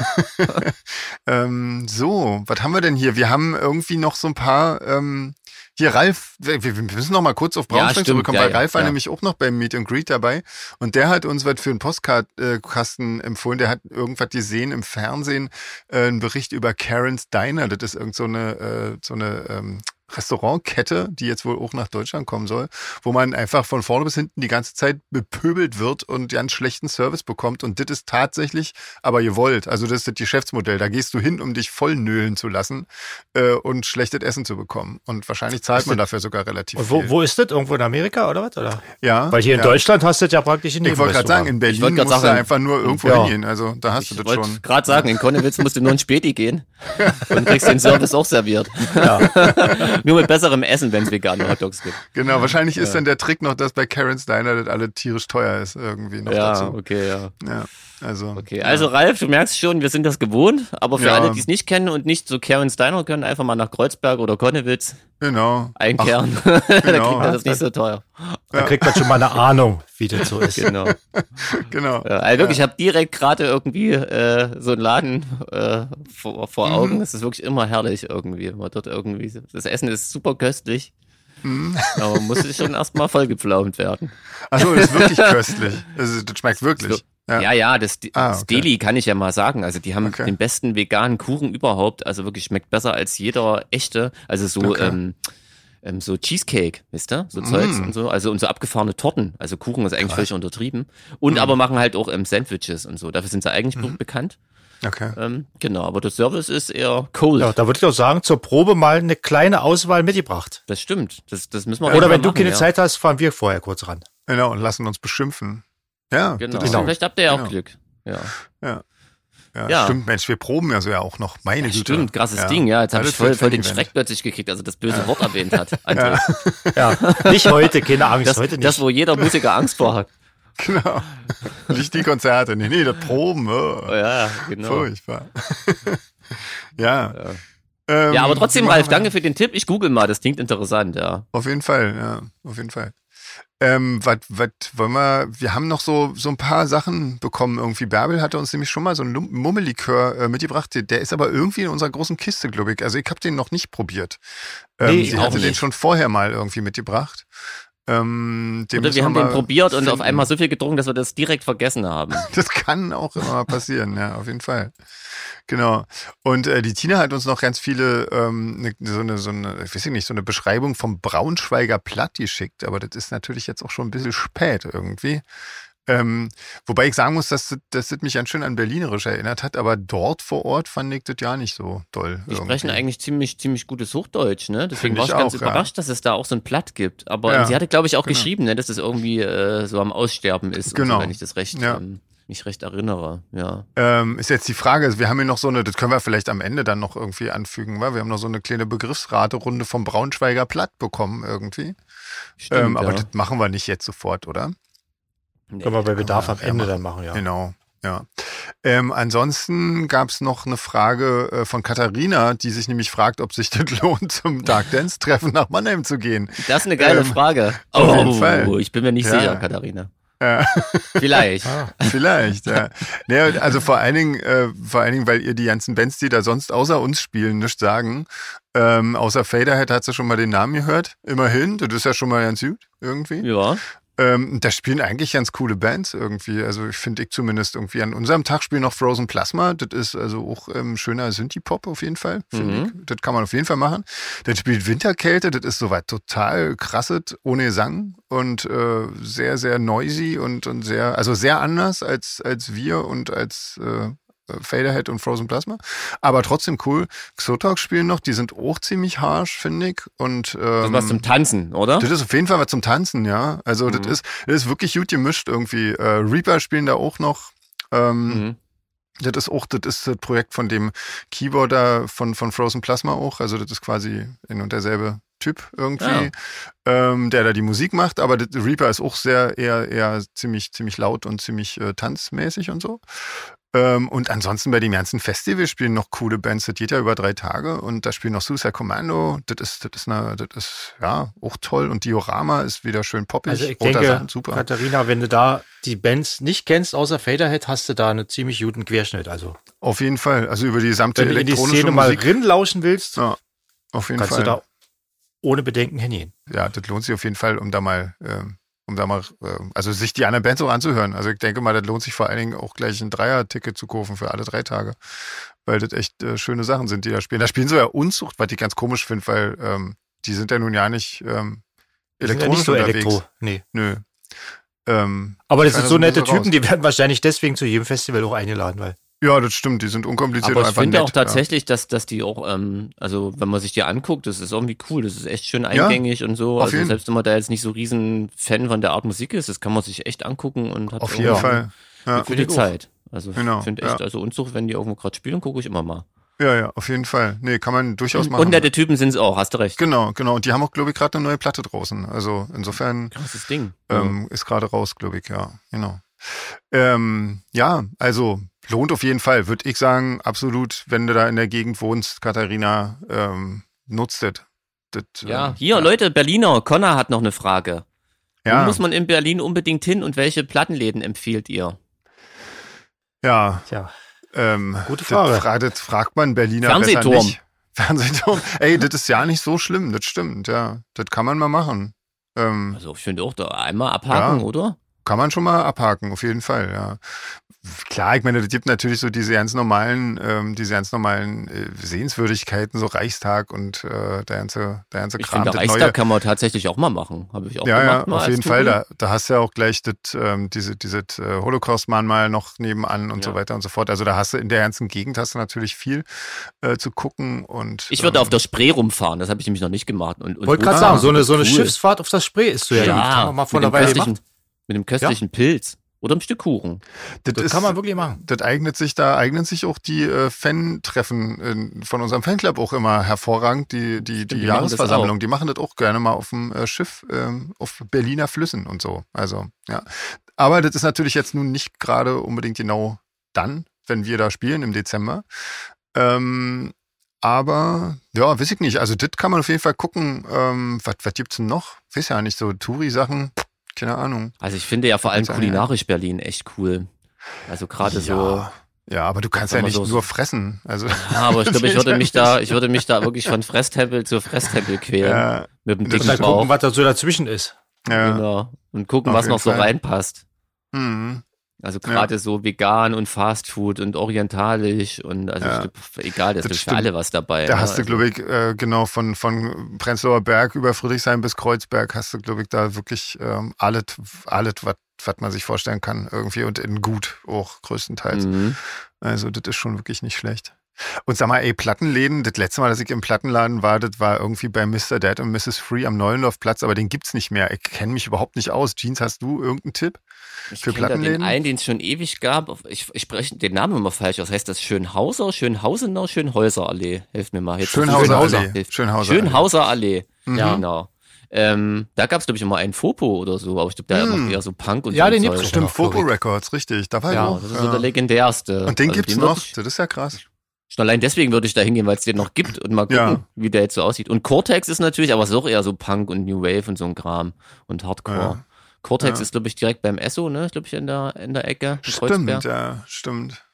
ähm, so, was haben wir denn hier? Wir haben irgendwie noch so ein paar, ähm, hier Ralf, wir, wir müssen noch mal kurz auf Ja, Braunschweig stimmt, zurückkommen, ja, weil ja, Ralf war ja. nämlich auch noch beim Meet and Greet dabei und der hat uns was für einen Postkasten empfohlen. Der hat irgendwas gesehen im Fernsehen, äh, einen Bericht über Karen's Diner. Das ist irgend so eine, äh, so eine ähm, Restaurantkette, die jetzt wohl auch nach Deutschland kommen soll, wo man einfach von vorne bis hinten die ganze Zeit bepöbelt wird und ganz schlechten Service bekommt. Und das ist tatsächlich aber gewollt. Also das ist das Geschäftsmodell. Da gehst du hin, um dich voll nölen zu lassen äh, und schlechtes Essen zu bekommen. Und wahrscheinlich zahlt man dafür sogar relativ und wo, viel. wo ist das? Irgendwo in Amerika oder was? Oder? Ja. Weil hier in ja. Deutschland hast du das ja praktisch in Ich wollte gerade sagen, in Berlin musst du sagen, einfach nur irgendwo ja. hingehen. Also da hast du Ich das schon. wollte gerade sagen, in Konnewitz musst du nur in Späti gehen und kriegst den Service auch serviert. nur mit besserem Essen, wenn es vegane Hotdogs gibt. Genau, wahrscheinlich ist dann der Trick noch, dass bei Karen's Diner das alle tierisch teuer ist irgendwie noch Ja, dazu. okay, ja. Ja, also. Okay, also Ralf, du merkst schon, wir sind das gewohnt, aber für Ja. alle, die es nicht kennen und nicht so Karen Steiner können, einfach mal nach Kreuzberg oder Konnewitz Genau. einkehren. da genau. kriegt man das nicht so teuer. Da kriegt man schon mal eine Ahnung, wie das so ist. Genau. Ach, genau. Ja, also wirklich, ich habe direkt gerade irgendwie äh, so einen Laden äh, vor, vor Mhm. Augen. Es ist wirklich immer herrlich irgendwie. Man dort irgendwie, das Essen ist super köstlich. Mhm. Aber man muss schon erstmal vollgepflaumt werden. Achso, das ist wirklich köstlich. Also, das schmeckt wirklich. Ja, ja, ja das, Ah, das okay. Deli kann ich ja mal sagen. Also die haben Okay. den besten veganen Kuchen überhaupt. Also wirklich schmeckt besser als jeder echte. Also so Okay. ähm, ähm, so Cheesecake, wisst ihr? So Zeugs Mm. und so. Also und so abgefahrene Torten. Also Kuchen ist eigentlich völlig untertrieben. Und aber machen halt auch ähm, Sandwiches und so. Dafür sind sie eigentlich Mhm. bekannt. Okay. Ähm, genau, aber der Service ist eher cold. Ja, da würde ich auch sagen, zur Probe mal eine kleine Auswahl mitgebracht. Das stimmt. Das, das müssen wir Oder irgendwann wenn du machen, keine ja. Zeit hast, fahren wir vorher kurz ran. Genau, und lassen uns beschimpfen. Ja, Genau. das ist Genau. Vielleicht habt ihr ja auch Genau. Glück. Ja. Ja. Ja, Ja. stimmt, Mensch, wir proben ja so ja auch noch. Meine Ja, Güte. stimmt, krasses Ding, ja. Jetzt habe ich voll, voll den. Schreck plötzlich gekriegt, also das böse Wort erwähnt hat. Ja, nicht heute, keine Angst, Das, heute nicht. das, wo jeder Musiker Angst vor hat. Genau. Nicht die Konzerte. Nee, nee, das Proben. Oh. Oh, ja, genau. Furchtbar. ja. Ähm, Ja, aber trotzdem, Ralf, danke für den Tipp. Ich google mal, das klingt interessant, ja. Auf jeden Fall, ja, auf jeden Fall. Ähm, was, was wollen wir, wir haben noch so, so ein paar Sachen bekommen irgendwie. Bärbel hatte uns nämlich schon mal so einen Mummelikör äh, mitgebracht. Der- ist aber irgendwie in unserer großen Kiste, glaube ich. Also ich habe den noch nicht probiert. Ähm, Nee, sie hatte den nicht. schon vorher mal irgendwie mitgebracht. Ähm, Oder wir haben den probiert und auf finden. einmal so viel getrunken, dass wir das direkt vergessen haben. Das kann auch immer mal passieren, ja, auf jeden Fall. Genau. Und äh, die Tina hat uns noch ganz viele, ähm, ne, so eine, so eine, ich weiß nicht, so eine Beschreibung vom Braunschweiger Platt geschickt, aber das ist natürlich jetzt auch schon ein bisschen spät irgendwie. Ähm, wobei ich sagen muss, dass das, das mich ganz schön an Berlinerisch erinnert hat, aber dort vor Ort fand ich das ja nicht so doll. Die irgendwie. sprechen eigentlich ziemlich, ziemlich gutes Hochdeutsch, ne? Deswegen Find war ich ich ganz auch, ja. überrascht, dass es da auch so ein Platt gibt. Aber Ja, sie hatte, glaube ich, auch genau. geschrieben, ne, dass es irgendwie äh, so am Aussterben ist, Genau. so, wenn ich das recht, Ja. ähm, mich recht erinnere. Ja. Ähm, ist jetzt die Frage, also wir haben hier noch so eine, das können wir vielleicht am Ende dann noch irgendwie anfügen, weil wir haben noch so eine kleine Begriffsraterunde vom Braunschweiger Platt bekommen irgendwie. Stimmt, ähm, aber ja. das machen wir nicht jetzt sofort, oder? Nee. Können wir bei Bedarf am Ende machen. dann machen, ja. Genau. Ja. Ähm, ansonsten gab es noch eine Frage äh, von Katharina, die sich nämlich fragt, ob sich das lohnt, zum Dark Dance Treffen nach Mannheim zu gehen. Das ist eine geile Ähm, Frage. auf Oh, jeden Fall. ich bin mir nicht Ja. sicher, Katharina. Ja. Vielleicht. Ah, Vielleicht, ja. Nee, also vor allen Dingen, äh, vor allen Dingen, weil ihr die ganzen Bands, die da sonst außer uns spielen, nichts sagen. Ähm, außer Faderhead hat sie schon mal den Namen gehört. Immerhin, das ist ja schon mal ganz gut, irgendwie. Ja. Ähm, da spielen eigentlich ganz coole Bands irgendwie. Also ich finde ich zumindest irgendwie an unserem Tag spielen noch Frozen Plasma. Das ist also auch ähm, schöner Synthie-Pop auf jeden Fall, finde Mhm. ich. Das kann man auf jeden Fall machen. Dann spielt Winterkälte, das ist soweit total krasset, ohne Gesang und äh, sehr, sehr noisy und, und sehr, also sehr anders als, als wir und als äh, Faderhead und Frozen Plasma. Aber trotzdem cool. Xotalk spielen noch, die sind auch ziemlich harsh, finde ich. Und ähm, Das ist was zum Tanzen, oder? das ist auf jeden Fall was zum Tanzen, ja. Also Mhm. das ist das ist wirklich gut gemischt irgendwie. Äh, Reaper spielen da auch noch. Ähm, Mhm. Das ist auch das ist das Projekt von dem Keyboarder von von Frozen Plasma auch. Also das ist quasi ein und derselbe Typ irgendwie, ähm, der da die Musik macht. Aber Reaper ist auch sehr eher eher ziemlich ziemlich laut und ziemlich äh, tanzmäßig und so. Ähm, und ansonsten bei dem ganzen Festival spielen noch coole Bands. Das geht ja über drei Tage und da spielen noch Suicide Commando. Das ist, das ist, eine, das ist ja auch toll. Und Diorama ist wieder schön poppig. Also ich denke, Sand, super. Katharina, wenn du da die Bands nicht kennst, außer Faderhead, hast du da einen ziemlich guten Querschnitt. Also, Auf jeden Fall. Also über die gesamte wenn du in die elektronische Szene mal Musik. rinlauschen willst, Ja, auf jeden kannst Fall. du da ohne Bedenken hingehen. ja, das lohnt sich auf jeden Fall, um da mal, ähm, um da mal, ähm, also sich die anderen Bands auch anzuhören. Also ich denke mal, das lohnt sich vor allen Dingen auch gleich ein Dreier-Ticket zu kaufen für alle drei Tage, weil das echt äh, schöne Sachen sind, die da spielen. Da spielen sie ja Unzucht, was ich ganz komisch finde, weil ähm, die sind ja nun ja nicht ähm, sind ja elektronisch nicht so unterwegs. elektro. Nee. Nö. Ähm, Aber das sind so nette böse raus. Typen, die werden wahrscheinlich deswegen zu jedem Festival auch eingeladen, weil. Ja, das stimmt, die sind unkompliziert Aber ich finde nett. auch tatsächlich, dass, dass die auch, ähm, also wenn man sich die anguckt, das ist irgendwie cool, das ist echt schön Ja, eingängig und so. auf Also jeden- selbst wenn man da jetzt nicht so riesen Fan von der Art Musik ist, das kann man sich echt angucken und hat Ja, auf jeden Ja. Fall. Ja, eine gute. Zeit. Also Genau, ich finde echt, ja. also Unzucht, wenn die irgendwo gerade spielen, gucke ich immer mal. ja, ja, auf jeden Fall. Nee, kann man durchaus Und, machen. und nette Typen sind es auch, hast du recht. Genau, genau. Und die haben auch, glaube ich, gerade eine neue Platte draußen. Also insofern Krasses Ding. ähm, ist gerade raus, glaube ich, ja, genau. Ähm, ja, also lohnt auf jeden Fall, würde ich sagen, absolut, wenn du da in der Gegend wohnst, Katharina, ähm, nutzt das. das ja, ähm, hier, Leute, Berliner, Connor hat noch eine Frage. Ja, Wo muss man in Berlin unbedingt hin und welche Plattenläden empfiehlt ihr? ja, Tja. ähm, Gute das Frage. fra- Das fragt man Berliner Fernsehturm. besser nicht. Fernsehturm. Ey, das ist ja nicht so schlimm, das stimmt, ja. Das kann man mal machen. Ähm, Also ich finde auch da einmal abhaken, Ja. oder? Kann man schon mal abhaken, auf jeden Fall, ja. Klar, ich meine, es gibt natürlich so diese ganz normalen, ähm, diese ganz normalen äh, Sehenswürdigkeiten, so Reichstag und äh, der ganze, der ganze Ich Kram. finde, das Reichstag Neue. kann man tatsächlich auch mal machen. Habe ich auch Ja, gemacht. ja, mal auf jeden Fall. Da, da hast du ja auch gleich das, ähm, diese, diese äh, Holocaust-Mahnmal noch nebenan und Ja. so weiter und so fort. Also da hast du in der ganzen Gegend hast du natürlich viel äh, zu gucken und Ich würde ähm, auf der Spree rumfahren, das habe ich nämlich noch nicht gemacht. Und, und Wollte gerade sagen, so eine, so eine cool. Schiffsfahrt auf das Spree ist so ja, Ja, wir mal vor einer Weile gemacht. Mit dem köstlichen Pilz oder ein Stück Kuchen. das, Das ist, kann man wirklich machen. das eignet sich, da eignen sich auch die äh, Fan-Treffen in- von unserem Fanclub auch immer hervorragend. Die, die, Stimmt, die die Jahresversammlung, die machen das auch gerne mal auf dem äh, Schiff, ähm, auf Berliner Flüssen und so. Also, ja. Aber das ist natürlich jetzt nun nicht gerade unbedingt genau dann, wenn wir da spielen im Dezember. Ähm, aber, ja, weiß ich nicht. Also, das kann man auf jeden Fall gucken. Ähm, was, was gibt's denn noch? Weiß ja nicht, so Touri-Sachen. Keine Ahnung. Also ich finde ja vor allem ja. kulinarisch Berlin echt cool. Also gerade so. Ja. Ja, aber du kannst ja nicht so- nur fressen. Also, Ja, aber ich glaube, ich würde mich da, ich würde mich da wirklich von Fresstempel zu Fresstempel quälen. ja, mit dem Und Und dicken dann Bauch. gucken, was da so dazwischen ist. ja. Genau. Und gucken, Auf was noch so Fall. reinpasst. Mhm. Also gerade so vegan und Fastfood und orientalisch und also Ja. ich egal, das, Das ist für alle was dabei. Da ne? hast du, Also- glaube ich, äh, genau von, von Prenzlauer Berg über Friedrichshain bis Kreuzberg hast du, glaube ich, da wirklich ähm, alles, alles, was was man sich vorstellen kann, irgendwie und in gut auch größtenteils. Mhm. Also das ist schon wirklich nicht schlecht. Und sag mal, ey, Plattenläden, das letzte Mal, dass ich im Plattenladen war, das war irgendwie bei Mr. Dead und Mrs. Free am Neulendorfplatz, aber den gibt's nicht mehr. Ich kenne mich überhaupt nicht aus. Jeans, hast du irgendeinen Tipp? Ich Für kenn da den einen, den es schon ewig gab. Ich, ich spreche den Namen immer falsch aus. Heißt das Schönhauser, Schönhausener, Schönhäuserallee? Hilf mir mal. Jetzt Schönhauser Schönhauser. Allee. Hilf. Schönhauser Allee. Schönhauser Allee. Mhm. Ja. Genau. Ähm, da gab es, glaube ich, immer einen Fopo oder so, aber ich glaube, der Hm. macht eher so Punk und Ja, so den gibt's Stimmt, noch, glaub Fopo. Records, richtig. Da war Ja, auch. das ist so ja. der legendärste. Und den Also gibt's den noch. Ich, Das ist ja krass. schon allein deswegen würde ich da hingehen, weil es den noch gibt und mal gucken, Ja. wie der jetzt so aussieht. Und Cortex ist natürlich, aber es ist auch eher so Punk und New Wave und so ein Kram und Hardcore. Ja. Cortex Ja. ist, glaube ich, direkt beim Esso, ne? Glaube ich, in der, in der Ecke. Stimmt, Kreuzberg. ja, stimmt.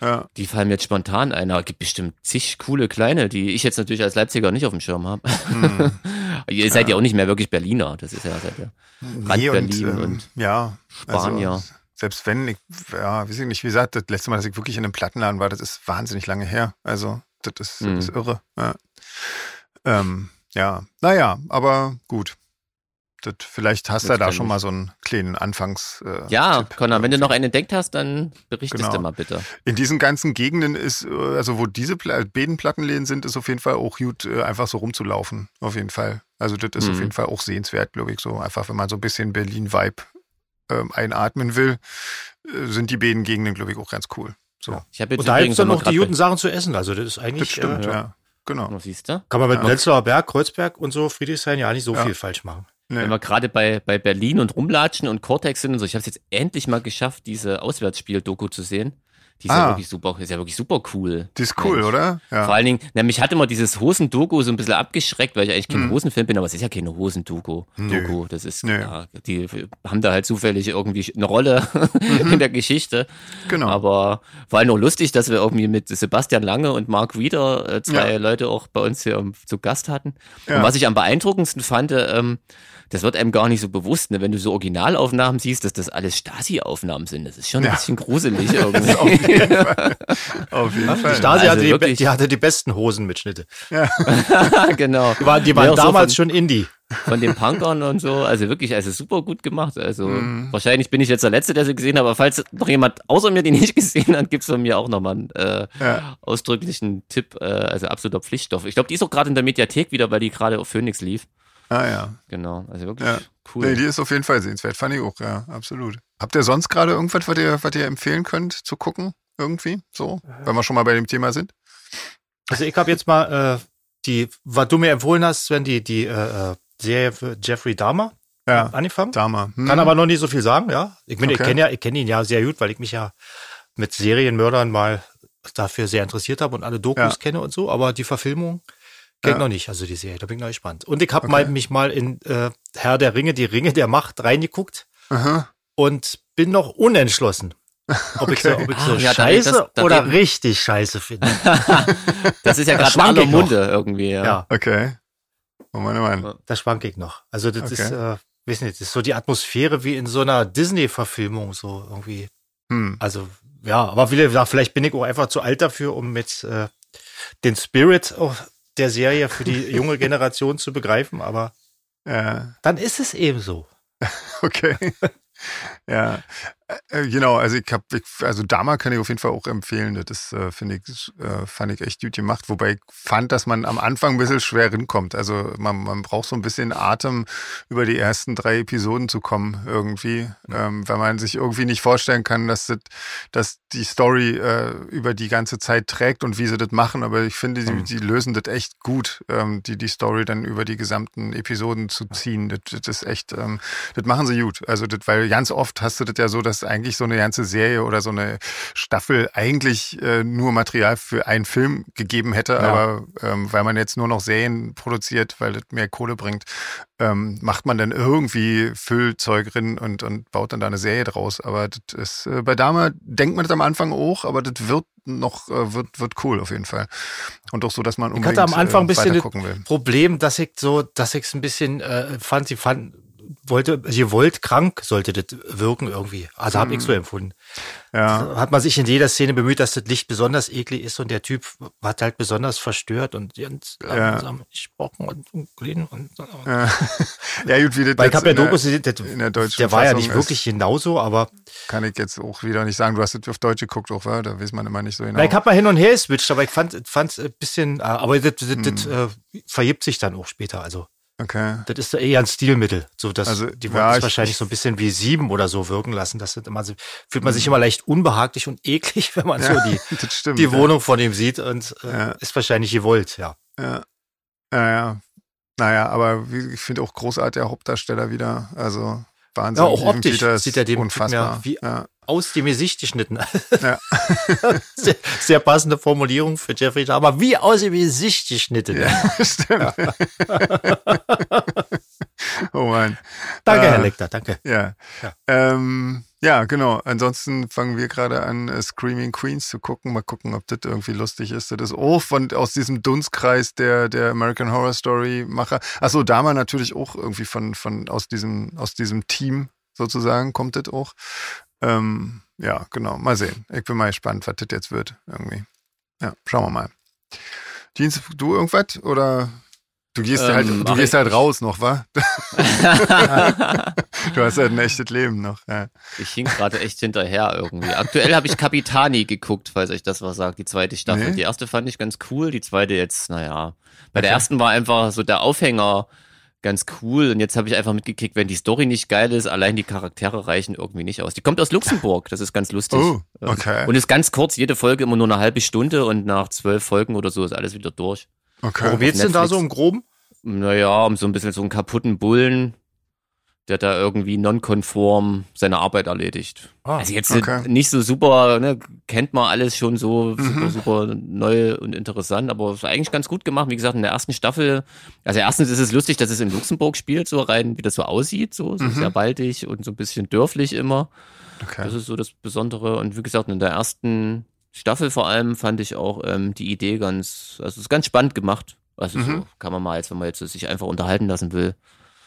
Ja. Die fallen mir jetzt spontan ein. Aber es gibt bestimmt zig coole kleine, die ich jetzt natürlich als Leipziger nicht auf dem Schirm habe. Hm. Ihr seid ja auch nicht mehr wirklich Berliner. Das ist ja, seid ja Nee, und, Berlin ähm, und ja, Spanier. Also, selbst wenn, ich, ja, weiß ich nicht, wie gesagt, das letzte Mal, dass ich wirklich in einem Plattenladen war, das ist wahnsinnig lange her. Also, das ist, das ist irre. Ja. Ähm, ja, naja, aber gut. Das, vielleicht hast du Das da schon ich. mal so einen kleinen Anfangs. Äh, ja, Tipp. Connor, wenn du noch einen entdeckt hast, dann berichtest Genau. du mal bitte. In diesen ganzen Gegenden ist, äh, also wo diese Pla beiden Plattenläden sind, ist auf jeden Fall auch gut, äh, einfach so rumzulaufen. Auf jeden Fall. Also das ist Mhm. auf jeden Fall auch sehenswert, glaube ich, so. Einfach, wenn man so ein bisschen Berlin-Vibe ähm, einatmen will, äh, sind die beiden Gegenden, glaube ich, auch ganz cool. So. Ich habe jetzt Und da übrigens gibt's dann noch die guten Sachen zu essen. Also das ist Das eigentlich, stimmt, äh, ja. Genau. bei- Siehst du? kann man mit Ja. Prenzlauer Berg, Kreuzberg und so, Friedrichshain ja nicht so Ja. viel falsch machen. Nee. Wenn wir gerade bei, bei Berlin und Rumlatschen und Cortex sind und so, ich habe es jetzt endlich mal geschafft, diese Auswärtsspiel-Doku zu sehen. Die ist ja Ah. wirklich super, ist ja wirklich super cool. Die ist cool, Mensch. oder? Ja. Vor allen Dingen, na, mich hat immer dieses Hosendoku so ein bisschen abgeschreckt, weil ich eigentlich kein Mhm. Hosenfan bin, aber es ist ja keine Hosendoku. Nö. Doku, das ist, Nö. ja, die haben da halt zufällig irgendwie eine Rolle in der Geschichte. genau. Aber vor allem auch lustig, dass wir irgendwie mit Sebastian Lange und Mark Wieder äh, zwei Ja. Leute auch bei uns hier ähm, zu Gast hatten. Ja. Und was ich am beeindruckendsten fand, ähm, das wird einem gar nicht so bewusst, ne? wenn du so Originalaufnahmen siehst, dass das alles Stasi-Aufnahmen sind. Das ist schon ein Ja. bisschen gruselig irgendwie. Auf jeden Fall. Auf jeden Die Fall. Stasi Also hatte, die, die hatte die besten Hosenmitschnitte. genau. Die waren, die Ja, waren so damals von- schon Indie. von den Punkern und so. Also wirklich, also super gut gemacht. Also Mhm. wahrscheinlich bin ich jetzt der Letzte, der sie gesehen hat, aber falls noch jemand außer mir die nicht gesehen hat, gibt's von mir auch nochmal einen äh, Ja. ausdrücklichen Tipp, äh, also absoluter Pflichtstoff. Ich glaube, die ist auch gerade in der Mediathek wieder, weil die gerade auf Phoenix lief. Ah ja. Genau, also wirklich Ja. cool. Nee, die ist auf jeden Fall sehenswert. Fand ich auch, ja, absolut. Habt ihr sonst gerade irgendwas, was ihr, was ihr empfehlen könnt zu gucken? Irgendwie? So? Wenn wir schon mal bei dem Thema sind? Also ich habe jetzt mal äh, die, was du mir empfohlen hast, Sven, die, die äh, äh, Serie für Jeffrey Dahmer Ja. angefangen. Dama. Hm. Kann aber noch nicht so viel sagen, ja. Ich, bin, ich Okay. kenne ja, ich kenne ihn ja sehr gut, weil ich mich ja mit Serienmördern mal dafür sehr interessiert habe und alle Dokus Ja. kenne und so, aber die Verfilmung kenne ich Ja. noch nicht, also die Serie, da bin ich noch gespannt. Und ich habe Okay. mal, mich mal in äh, Herr der Ringe, die Ringe der Macht reingeguckt Aha. und bin noch unentschlossen. Ob ich so, Okay. ob ich so Ah, ja, scheiße das- da oder reden- richtig scheiße finde. Das ist ja gerade in schwank aller. Munde irgendwie. Ja. ja. Okay. Oh oh Mann. Da schwank ich noch. Also das Okay. ist, äh, weiß nicht, das ist so die Atmosphäre wie in so einer Disney-Verfilmung, so irgendwie. Hm. Also, ja, aber wie gesagt, vielleicht bin ich auch einfach zu alt dafür, um mit äh, den Spirit auch der Serie für die junge Generation zu begreifen, aber Ja. dann ist es eben so. Okay. ja, genau. Also ich habe, also Dama kann ich auf jeden Fall auch empfehlen. Das äh, finde ich, äh, fand ich echt gut gemacht. Wobei ich fand, dass man am Anfang ein bisschen schwer hinkommt. Also man, man braucht so ein bisschen Atem, über die ersten drei Episoden zu kommen irgendwie, ähm, weil man sich irgendwie nicht vorstellen kann, dass das, dass die Story äh, über die ganze Zeit trägt und wie sie das machen. Aber ich finde, die, die lösen das echt gut, ähm, die die Story dann über die gesamten Episoden zu ziehen. Das, das ist echt, ähm, das machen sie gut. Also das, weil ganz oft hast du das ja so, dass eigentlich so eine ganze Serie oder so eine Staffel eigentlich äh, nur Material für einen Film gegeben hätte, aber ähm, weil man jetzt nur noch Serien produziert, weil das mehr Kohle bringt, ähm, macht man dann irgendwie Füllzeug drin und, und baut dann da eine Serie draus. Aber das ist äh, bei Dama denkt man das am Anfang auch, aber das wird noch, äh, wird, wird cool auf jeden Fall. Und auch so, dass man Ich unbedingt hatte am Anfang ein äh, bisschen weiter das. Problem, dass ich so, dass ich es ein bisschen äh, fand, sie fand, wollte, gewollt krank sollte das wirken irgendwie. Also habe ich so empfunden. Ja. Hat man sich in jeder Szene bemüht, dass das Licht besonders eklig ist und der Typ hat halt besonders verstört und ganz langsam gesprochen und, und, und, und Ja, ja gut, wie das Weil ich habe ja Dokus gesehen, der, in der der war ja nicht ist- wirklich genauso, aber Kann ich jetzt auch wieder nicht sagen. Du hast es auf Deutsch geguckt, auch, wa? da weiß man immer nicht so genau. Na, ich habe mal hin und her geswitcht, aber ich fand es ein bisschen, äh, aber das, das, das Hm. äh, vergibt sich dann auch später. Also okay. das ist eher ein Stilmittel. So, dass Also, die ja, wollen es ich- wahrscheinlich so ein bisschen wie sieben oder so wirken lassen. Das sind immer fühlt man sich immer leicht unbehaglich und eklig, wenn man Hm. Ja, so die, stimmt. die ja. Wohnung von ihm sieht und äh, Ja. ist wahrscheinlich gewollt, ja. Ja. Ja, ja. Naja, aber ich finde auch großartig der Hauptdarsteller wieder. Also Wahnsinn. Ja, auch optisch sieht er dem unfassbar. ja wie- ja. Aus dem Gesicht geschnitten. Ja. sehr, sehr passende Formulierung für Jeffrey Dahmer. Wie aus dem Gesicht geschnitten. ja, stimmt. oh Mann. Danke, Äh, Herr Lecter, danke. Ja. Ja. Ähm, ja, genau. Ansonsten fangen wir gerade an, äh, Screaming Queens zu gucken. Mal gucken, ob das irgendwie lustig ist. Das ist auch von, aus diesem Dunstkreis der, der American Horror Story Macher. Achso, Dama natürlich auch irgendwie von, von, aus diesem, aus diesem Team sozusagen kommt das auch. Ähm, ja, genau. Mal sehen. Ich bin mal gespannt, was das jetzt wird irgendwie. Ja, schauen wir mal. Dienst, du irgendwas oder du gehst Ähm, halt, du gehst halt raus noch, wa? Du hast halt ein echtes Leben noch. Ja. Ich hing gerade echt hinterher irgendwie. Aktuell habe ich Capitani geguckt, falls euch das was sagt, die zweite Staffel. Nee. Die erste fand ich ganz cool, die zweite jetzt, naja. Bei der Okay. ersten war einfach so der Aufhänger ganz cool und jetzt habe ich einfach mitgekriegt, wenn die Story nicht geil ist, allein die Charaktere reichen irgendwie nicht aus. Die kommt aus Luxemburg, das ist ganz lustig. Oh, Ähm, okay. Und ist ganz kurz, jede Folge immer nur eine halbe Stunde und nach zwölf Folgen oder so ist alles wieder durch. Okay. Worum geht's denn da so im Groben? Naja, um so ein bisschen so einen kaputten Bullen, der da irgendwie nonkonform seine Arbeit erledigt. Ah, also jetzt okay. nicht so super, ne, kennt man alles schon so super, Mhm. super neu und interessant, aber ist eigentlich ganz gut gemacht. Wie gesagt, in der ersten Staffel, also erstens ist es lustig, dass es in Luxemburg spielt, so rein, wie das so aussieht, so, so Mhm. sehr baldig und so ein bisschen dörflich immer. okay. Das ist so das Besondere. Und wie gesagt, in der ersten Staffel vor allem fand ich auch ähm, die Idee ganz, also es ist ganz spannend gemacht. Also Mhm. so kann man mal, als wenn man jetzt sich einfach unterhalten lassen will,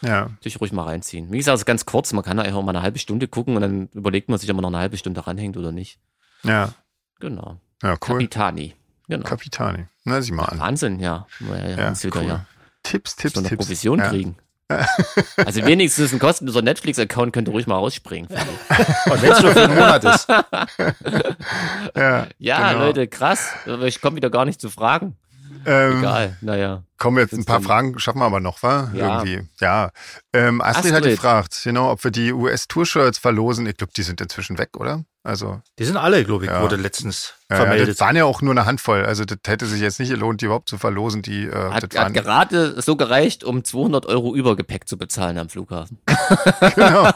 Ja. Sich ruhig mal reinziehen. Wie gesagt, es ist ganz kurz, man kann einfach mal eine halbe Stunde gucken und dann überlegt man sich, ob man noch eine halbe Stunde ranhängt oder nicht. Ja. Genau. Ja, cool. Capitani. Genau. Kapitani. Na, sieh mal an. Wahnsinn, ja. Ja, ja, Ja, cool. ja. Tipps, Tipps, So eine Tipps. Provision ja. kriegen. Also wenigstens ein kostenloser Netflix-Account könnte ruhig mal rausspringen. Und wenn es nur für einen Monat ist. Ja, Ja, genau. Leute, krass. Ich komme wieder gar nicht zu Fragen. Ähm, Egal, naja. Kommen jetzt ein paar Fragen, schaffen wir aber noch, wa? Ja. Irgendwie. Ja. Ähm, Astrid, hat Astrid. gefragt, genau, ob wir die US-Tour-Shirts verlosen. Ich glaube, die sind inzwischen weg, oder? Also, Die sind alle, glaube ich, Ja. wurde letztens ja, ja, vermeldet. das waren ja auch nur eine Handvoll. Also, das hätte sich jetzt nicht gelohnt, die überhaupt zu verlosen. Die, äh, Hat, das hat gerade so gereicht, um 200 Euro Übergepäck zu bezahlen am Flughafen. genau.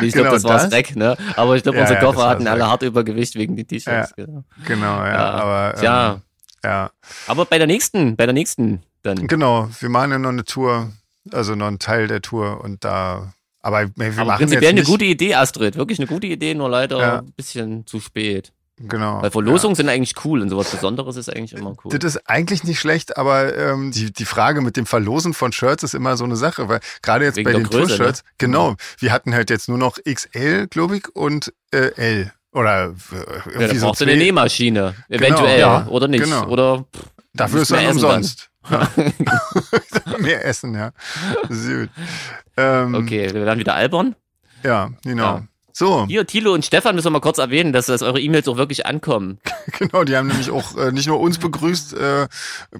Ich glaube, Genau das war das. weg, ne? Aber ich glaube, Ja, unsere ja, Koffer hatten alle weg. hart Übergewicht wegen den T-Shirts. Genau. Genau, ja. Ja. Aber, ähm, Tja, ja. aber bei der nächsten, bei der nächsten dann. Genau. Wir machen ja noch eine Tour, also noch einen Teil der Tour und da, aber wir Aber machen prinzipiell eine gute Idee, Astrid. Wirklich eine gute Idee, nur leider Ja. ein bisschen zu spät. Genau. Weil Verlosungen sind eigentlich cool und sowas Besonderes ist eigentlich immer cool. Das ist eigentlich nicht schlecht, aber ähm, die, die Frage mit dem Verlosen von Shirts ist immer so eine Sache, weil gerade jetzt Wegen bei den Größe, Tour-Shirts, ne? genau, wir hatten halt jetzt nur noch XL, glaube ich, und äh, L. Oder äh, ja, irgendwie da so brauchst du eine. Nähmaschine. Eventuell. ja, oder nicht. genau. Oder pff, Dafür ist dann dann. umsonst. Mehr essen, ja. Süd. Ähm, okay, wir werden wieder albern. Ja, genau. Ja. So, Hier, Thilo und Stefan müssen wir mal kurz erwähnen, dass, dass eure E-Mails auch wirklich ankommen. genau, die haben nämlich auch äh, nicht nur uns begrüßt äh,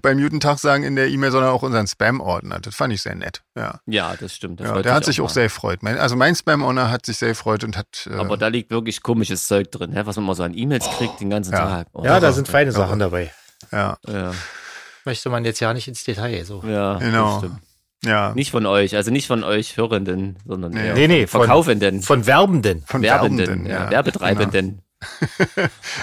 beim Mutentag sagen in der E-Mail, sondern auch unseren Spam-Ordner. Das fand ich sehr nett. Ja. Ja, das stimmt. Das Ja, der hat sich auch mal. sehr gefreut. Mein, also mein Spam-Owner hat sich sehr gefreut und hat. Äh, Aber da liegt wirklich komisches Zeug drin, hä? was man mal so an E-Mails kriegt den ganzen Ja. Tag. Oh, ja, da sind feine Sachen dabei. ja, ja, Möchte man jetzt ja nicht ins Detail. So. ja, Genau. das stimmt. Ja. Nicht von euch, also nicht von euch Hörenden, sondern Nee. Nee, nee, von- Verkaufenden, Von Werbenden. Von Werbenden, Werbenden, ja, ja. Werbetreibenden.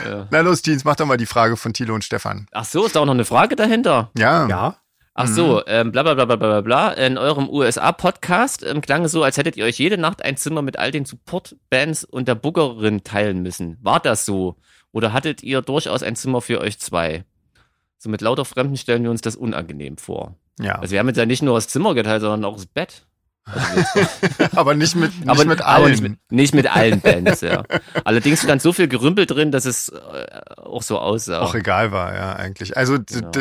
Genau. Na los, Dienst, mach doch mal die Frage von Thilo und Stefan. Ach so, ist da auch noch eine Frage dahinter? Ja. Ja. Ach so, ähm, bla bla bla bla bla bla. In eurem USA-Podcast ähm, klang es so, als hättet ihr euch jede Nacht ein Zimmer mit all den Support-Bands und der Bookerin teilen müssen. War das so? Oder hattet ihr durchaus ein Zimmer für euch zwei? So mit lauter Fremden stellen wir uns das unangenehm vor. Ja. Also wir haben jetzt ja nicht nur das Zimmer geteilt, sondern auch das Bett. Also aber nicht mit, nicht aber mit allen. nicht, mit, nicht mit allen Bands, ja. Allerdings stand so viel Gerümpel drin, dass es äh, auch so aussah. auch egal war, ja, eigentlich. Also Genau.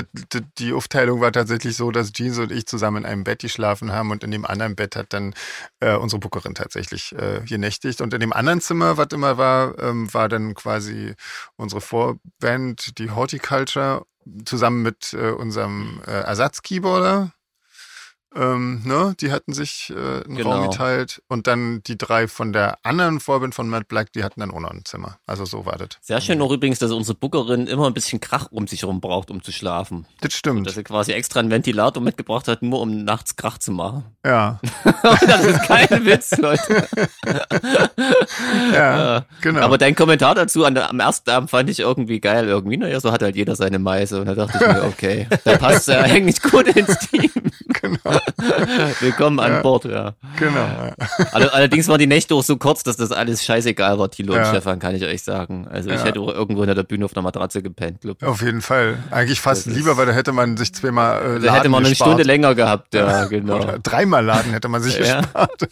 die Aufteilung war tatsächlich so, dass Jeans und ich zusammen in einem Bett geschlafen haben und in dem anderen Bett hat dann äh, unsere Bookerin tatsächlich äh, genächtigt. Und in dem anderen Zimmer, was immer war, ähm, war dann quasi unsere Vorband, die Horticulture, zusammen mit äh, unserem äh, Ersatzkeyboarder. Ähm, ne, die hatten sich äh, einen Genau. Raum geteilt und dann die drei von der anderen Vorband von Matt Black, die hatten dann auch noch ein Zimmer. Also so war das. Sehr schön auch übrigens, dass unsere Bookerin immer ein bisschen Krach um sich herum braucht, um zu schlafen. Das stimmt. Dass sie quasi extra einen Ventilator mitgebracht hat, nur um nachts Krach zu machen. Ja, das ist kein Witz, Leute. ja, genau. Aber dein Kommentar dazu an am ersten Abend fand ich irgendwie geil. Irgendwie, naja, so hat halt jeder seine Meise. Und da dachte ich mir, okay, da passt er eigentlich gut ins Team. Genau, Willkommen an Bord, ja. genau. Ja. All- Allerdings waren die Nächte auch so kurz, dass das alles scheißegal war, Thilo und Ja. Stefan, kann ich euch sagen. Also ich Ja. hätte auch irgendwo hinter der Bühne auf einer Matratze gepennt, glaub ich. Auf jeden Fall. Eigentlich fast Das lieber, weil da hätte man sich zweimal äh, Laden Da hätte man eine gespart. Stunde länger gehabt, ja, genau. Oder dreimal Laden hätte man sich Ja. gespart.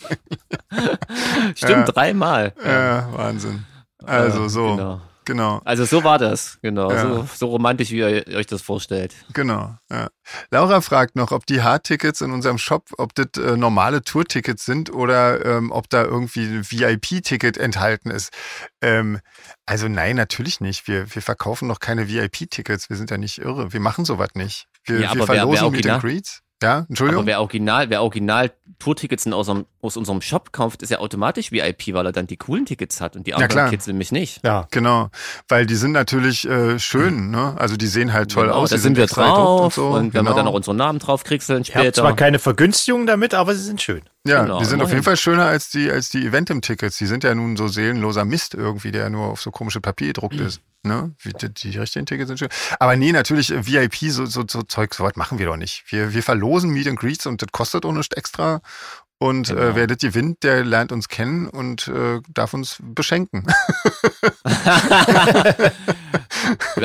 Stimmt, Ja. dreimal. Ja, Wahnsinn. Also Ja, so, Genau. Genau, Also so war das, genau. Ja. So, so romantisch, wie ihr euch das vorstellt. genau. Ja. Laura fragt noch, ob die Hardtickets in unserem Shop, ob das äh, normale Tour-Tickets sind oder ähm, ob da irgendwie ein VIP-Ticket enthalten ist. Ähm, also nein, natürlich nicht. Wir, wir verkaufen noch keine VIP-Tickets. Wir sind ja nicht irre. Wir machen sowas nicht. Wir, Ja, wir aber wer- wer verlosen Meet and Greets. Ja, Entschuldigung. Aber wer original, wer original Tourtickets in unserem, aus unserem Shop kauft, ist ja automatisch VIP, weil er dann die coolen Tickets hat und die anderen klar. Kids nämlich nicht. Ja. Genau, weil die sind natürlich äh, schön, ne? Also die sehen halt toll Genau, aus. da die sind wir drauf und so. und wenn wir genau. dann auch unseren Namen drauf kriegseln Ich habe später. zwar keine Vergünstigung damit, aber sie sind schön. Ja, genau, die sind auf jeden Fall schöner als die als die Eventim-Tickets. Die sind ja nun so seelenloser Mist irgendwie, der nur auf so komische Papier gedruckt ist. Ne? Wie, die, die richtigen Tickets sind schön. Aber nee, natürlich äh, VIP, so, so, so Zeug, so was machen wir doch nicht. Wir, wir verlosen Meet and Greets und das kostet auch nichts extra. Und äh, Genau. wer das gewinnt, der lernt uns kennen und äh, darf uns beschenken.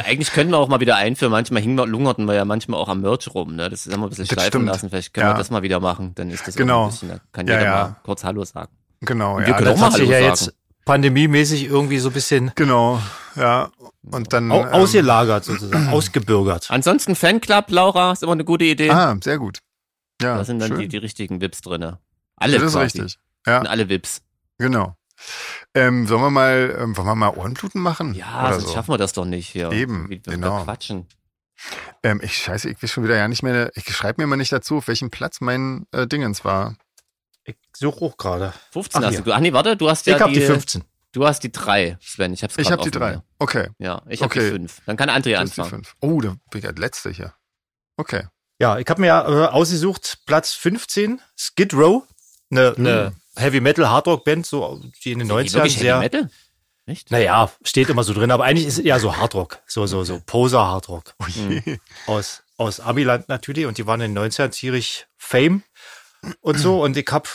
Eigentlich können wir auch mal wieder einführen. Manchmal hingen wir, lungerten wir ja manchmal auch am Merch rum. Ne? Das haben wir ein bisschen Das schleifen stimmt. lassen. Vielleicht können Ja. wir das mal wieder machen. Dann ist das auch Genau. ein bisschen, da kann Ja, jeder ja. mal kurz Hallo sagen. Genau, Und ja. wir können das- auch mal Hallo ja sagen. jetzt pandemiemäßig irgendwie so ein bisschen Genau, ja. Und dann. au ähm, ausgelagert sozusagen, ausgebürgert. Ansonsten Fanclub, Laura, ist immer eine gute Idee. ah, sehr gut. Ja, da sind dann schön. die, die richtigen Vips drinne. Alle das ist quasi. richtig. Ja, Und alle Vips. genau. Ähm, sollen wir mal, ähm, wollen wir mal Ohrenbluten machen? Ja, Oder sonst so? schaffen wir das doch nicht hier. Eben, Wie wir genau. quatschen. Ähm, ich scheiße, ich will schon wieder ja nicht mehr. Ich schreibe mir mal nicht dazu, auf welchem Platz mein äh, Dingens war. Ich suche auch gerade. 15 Ach, hast hier. du. Ach nee, warte, du hast ja ich habe die, die 15. Du hast die drei, Sven. Ich hab's Ich habe die offen drei. hier. Okay. Ja, ich habe Okay. die fünf. Dann kann André du hast die anfangen. fünf. Oh, da bin ich als letzte hier. Okay. Ja, ich habe mir ja äh, ausgesucht, Platz 15, Skid Row, eine ne Heavy Metal Hard Rock Band, so die in den Sind die 90ern wirklich Heavy sehr. Metal? Echt? Naja, steht immer so drin, aber eigentlich ist es eher so Hard Rock, so so so Poser Hard Rock Oh je. aus aus Amiland natürlich und die waren in den 90ern ziemlich Fame und so und ich hab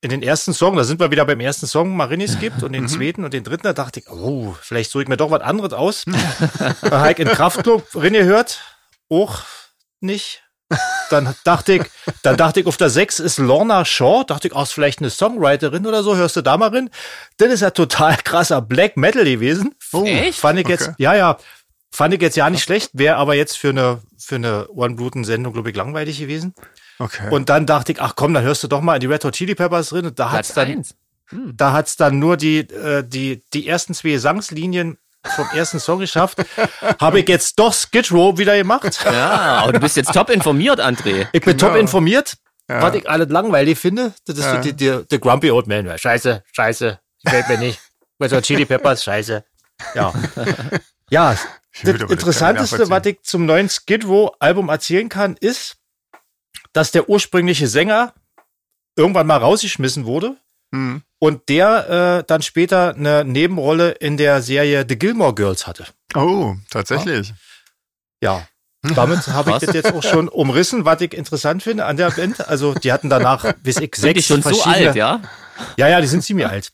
in den ersten Song, da sind wir wieder beim ersten Song, Marinis gibt und den zweiten und den dritten, da dachte ich, oh, vielleicht suche ich mir doch was anderes aus. da habe ich in Kraftclub Rinne hört, auch nicht. Dann dachte ich, dann dachte ich, auf der 6 ist Lorna Shaw. Dachte ich, ach, ist vielleicht eine Songwriterin oder so. Hörst du da mal rein? Das ist ja total krasser Black Metal gewesen. Oh, Echt? Fand ich jetzt, Okay. ja, ja, fand ich jetzt ja nicht schlecht. Wäre aber jetzt für eine, für eine One-Bluten-Sendung, glaube ich, langweilig gewesen. Okay. Und dann dachte ich, ach komm, dann hörst du doch mal in die Red Hot Chili Peppers drin. Und da hat's Platz dann, eins. da hat's dann nur die, äh, die, die ersten zwei Gesangslinien vom ersten Song geschafft. Habe ich jetzt doch Skid Row wieder gemacht. Ja, aber du bist jetzt top informiert, André. Ich bin Genau. top informiert. Ja. Was ich alles langweilig finde, das ist Ja. so die, die, der Grumpy Old Man. Scheiße, scheiße, gefällt mir nicht. Hot Chili Peppers, scheiße. Ja. Ja, das Interessanteste, was ich zum neuen Skid Row Album erzählen kann, ist, dass der ursprüngliche Sänger irgendwann mal rausgeschmissen wurde Hm. Und der äh, dann später eine Nebenrolle in der Serie The Gilmore Girls hatte. Oh, tatsächlich. Ja. Damit habe ich das jetzt auch schon umrissen, was ich interessant finde an der Band. Also die hatten danach, bis ich Sind die sechs schon so verschiedene, alt, ja? ja, ja, die sind ziemlich alt.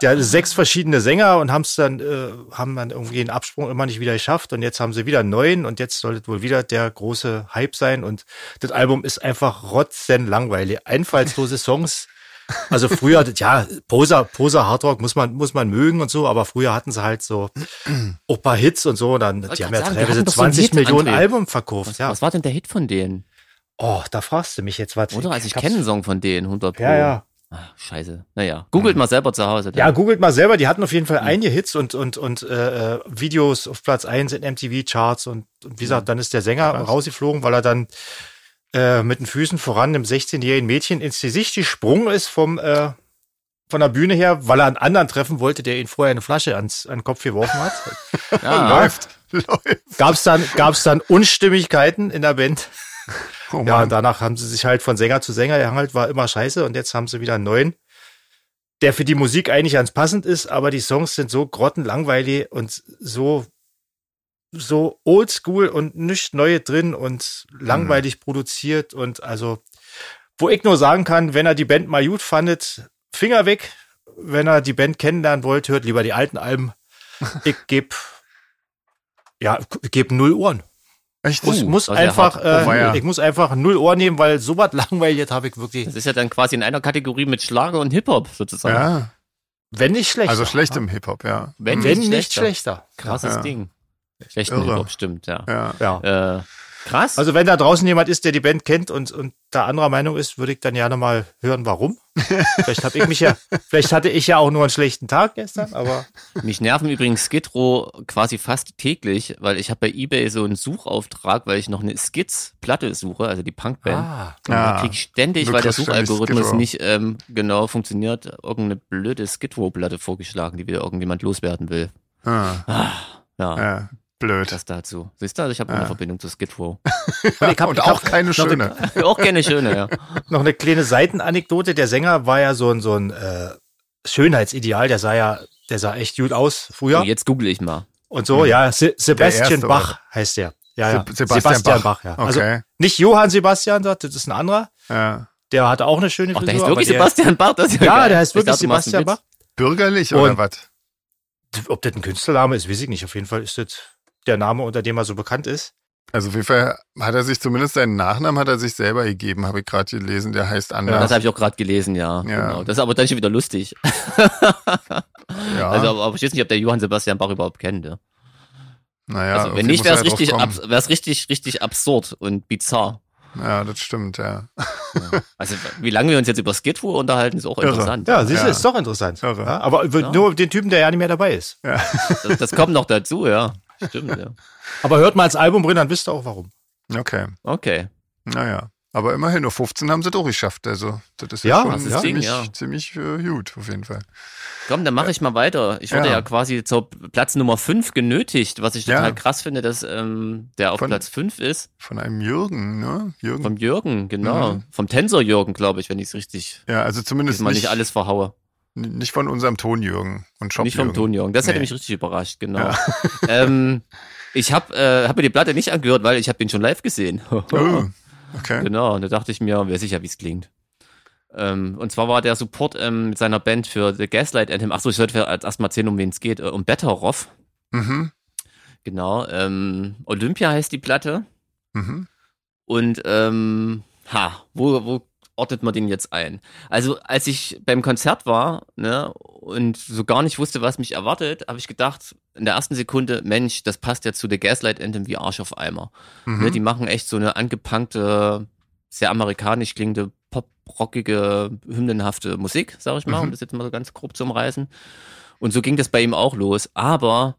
Die hatten sechs verschiedene Sänger und haben's dann, äh, haben dann irgendwie den Absprung immer nicht wieder geschafft und jetzt haben sie wieder einen neuen und jetzt soll es wohl wieder der große Hype sein und das Album ist einfach rotzenlangweilig. Einfallslose Songs. Also früher, ja, Poser, Poser Hardrock muss man, muss man mögen und so, aber früher hatten sie halt so auch paar Hits und so, dann, Wollte die haben ja sagen, teilweise hatten doch so einen 20 Hit, Millionen André. Alben verkauft, Was, ja. was war denn der Hit von denen? Oh, da fragst du mich jetzt was. Oder? Also ich kenne einen Song von denen, 100 Pro. Ja, ja. Ach, scheiße. Naja, googelt mal selber zu Hause. Ja, dann. googelt mal selber, die hatten auf jeden Fall einige Hits und, und, und äh, Videos auf Platz 1 in MTV-Charts und, und wie gesagt, dann ist der Sänger rausgeflogen, weil er dann äh, mit den Füßen voran einem 16-jährigen Mädchen ins Gesicht gesprungen ist vom äh, von der Bühne her, weil er einen anderen treffen wollte, der ihn vorher eine Flasche ans, an den Kopf geworfen hat. ja. Läuft. Läuft. Gab's dann, gab's dann Unstimmigkeiten in der Band. Oh Ja, und danach haben sie sich halt von Sänger zu Sänger gehangelt, war immer scheiße und jetzt haben sie wieder einen neuen, der für die Musik eigentlich ganz passend ist, aber die Songs sind so grottenlangweilig und so, so oldschool und nichts Neue drin und langweilig produziert und also, wo ich nur sagen kann, wenn er die Band mal gut fandet, Finger weg. Wenn er die Band kennenlernen wollt, hört lieber die alten Alben. Ich geb, ja, ich geb null Ohren Echt? muss, Uh, muss ja einfach, hart. äh, Oh, weia. ich muss einfach null Ohr nehmen, weil so was langweilig habe ich wirklich, Das ist ja dann quasi in einer Kategorie mit Schlager und Hip-Hop sozusagen. Ja, wenn nicht schlechter. also schlecht im Hip-Hop, ja. Wenn, Wenn nicht nicht schlechter. schlechter. Krasses Ja. Ding. Schlechten Irre. Hip-Hop, stimmt, ja. Ja. Ja. Äh, krass. Also wenn da draußen jemand ist, der die Band kennt und, und da anderer Meinung ist, würde ich dann gerne mal hören, warum. vielleicht habe ich mich ja, vielleicht hatte ich ja auch nur einen schlechten Tag gestern, aber Mich nerven übrigens Skid Row quasi fast täglich, weil ich habe bei Ebay so einen Suchauftrag, weil ich noch eine Skids-Platte suche, also die Punkband. ah, Und Ah, da krieg ich ständig, du weil der Suchalgorithmus nicht ähm, genau funktioniert, irgendeine blöde Skid Row-Platte vorgeschlagen, die wieder irgendjemand loswerden will. Ah, Ja, ja. Blöd. das dazu. Siehst du, also ich habe eine Verbindung zu Skid Row. und ich hab, Und auch hab keine noch schöne. Auch gerne schöne, ja. noch eine kleine Seitenanekdote. Der Sänger war ja so ein, so ein äh, Schönheitsideal, der sah ja, der sah echt gut aus früher. So, jetzt google ich mal. Und so, ja, Se Sebastian Bach heißt der. Ja, ja. Se- Sebastian Bach. ja. Also Okay. nicht Johann Sebastian, das ist ein anderer. Ja. Der hatte auch eine schöne Ach, der Frisur. heißt wirklich der, Sebastian Bach? Das ist Ja, geil. der heißt Ich wirklich dachte, Sebastian. Bach. Bürgerlich Und- oder was? Ob das ein Künstlername ist, weiß ich nicht. Auf jeden Fall ist das der Name, unter dem er so bekannt ist. Also auf jeden Fall hat er sich zumindest seinen Nachnamen hat er sich selber gegeben, habe ich gerade gelesen. Der heißt anders. Das habe ich auch gerade gelesen, ja. Ja. Genau. Das ist aber dann schon wieder lustig. ja, Also, aber, ich weiß nicht, ob der Johann Sebastian Bach überhaupt kennt. Ja. naja, also, wenn nicht, wäre es richtig, ab, kommen. wär's richtig, richtig absurd und bizarr. Ja, das stimmt, ja. Ja. Also, wie lange wir uns jetzt über Skidrow unterhalten, ist auch Irre. interessant. Ja, siehst du, Ja. ist doch interessant. Ja, aber Ja. nur den Typen, der ja nicht mehr dabei ist. Das, das kommt noch dazu, ja. Stimmt, ja. Aber hört mal ins Album drin, dann wisst ihr auch warum. Okay, Okay. naja. Aber immerhin, nur 15 haben sie durchgeschafft. Also, das ist Ja, ja, schon das ist ziemlich, Ding, ja. ziemlich äh, gut, auf jeden Fall. Komm, dann mache ich mal weiter. Ich wurde ja. Ja. quasi zur Platz Nummer 5 genötigt, was ich total Ja. krass finde, dass ähm, der auf Von- Platz 5 ist. Von einem Jürgen, ne? Jürgen. Vom Jürgen, genau. Mhm. Vom Tensor Jürgen, glaube ich, wenn ich es richtig ja, also zumindest mal nicht, nicht alles verhaue. Nicht von unserem Ton-Jürgen und Shop Nicht vom Tonjürgen. Das hätte Nee. mich richtig überrascht, genau. Ja. ähm, ich habe äh, hab mir die Platte nicht angehört, weil ich habe den schon live gesehen. Oh, okay. Genau, und da dachte ich mir, weiß ich ja, wie es klingt. Ähm, und zwar war der Support ähm, mit seiner Band für The Gaslight Anthem. Achso, ich sollte erstmal erzählen, um wen es geht. Äh, um Betteroff. Mhm. Genau. Ähm, Olympia heißt die Platte. Mhm. Und ähm, ha, wo, wo ordnet man den jetzt ein? Also, als ich beim Konzert war, ne, und so gar nicht wusste, was mich erwartet, habe ich gedacht, in der ersten Sekunde, Mensch, das passt ja zu The Gaslight Anthem wie Arsch auf Eimer. Mhm. Ne, die machen echt so eine angepunkte, sehr amerikanisch klingende, pop-rockige, hymnenhafte Musik, sag ich mal, Mhm. um das jetzt mal so ganz grob zu umreißen. Und so ging das bei ihm auch los. Aber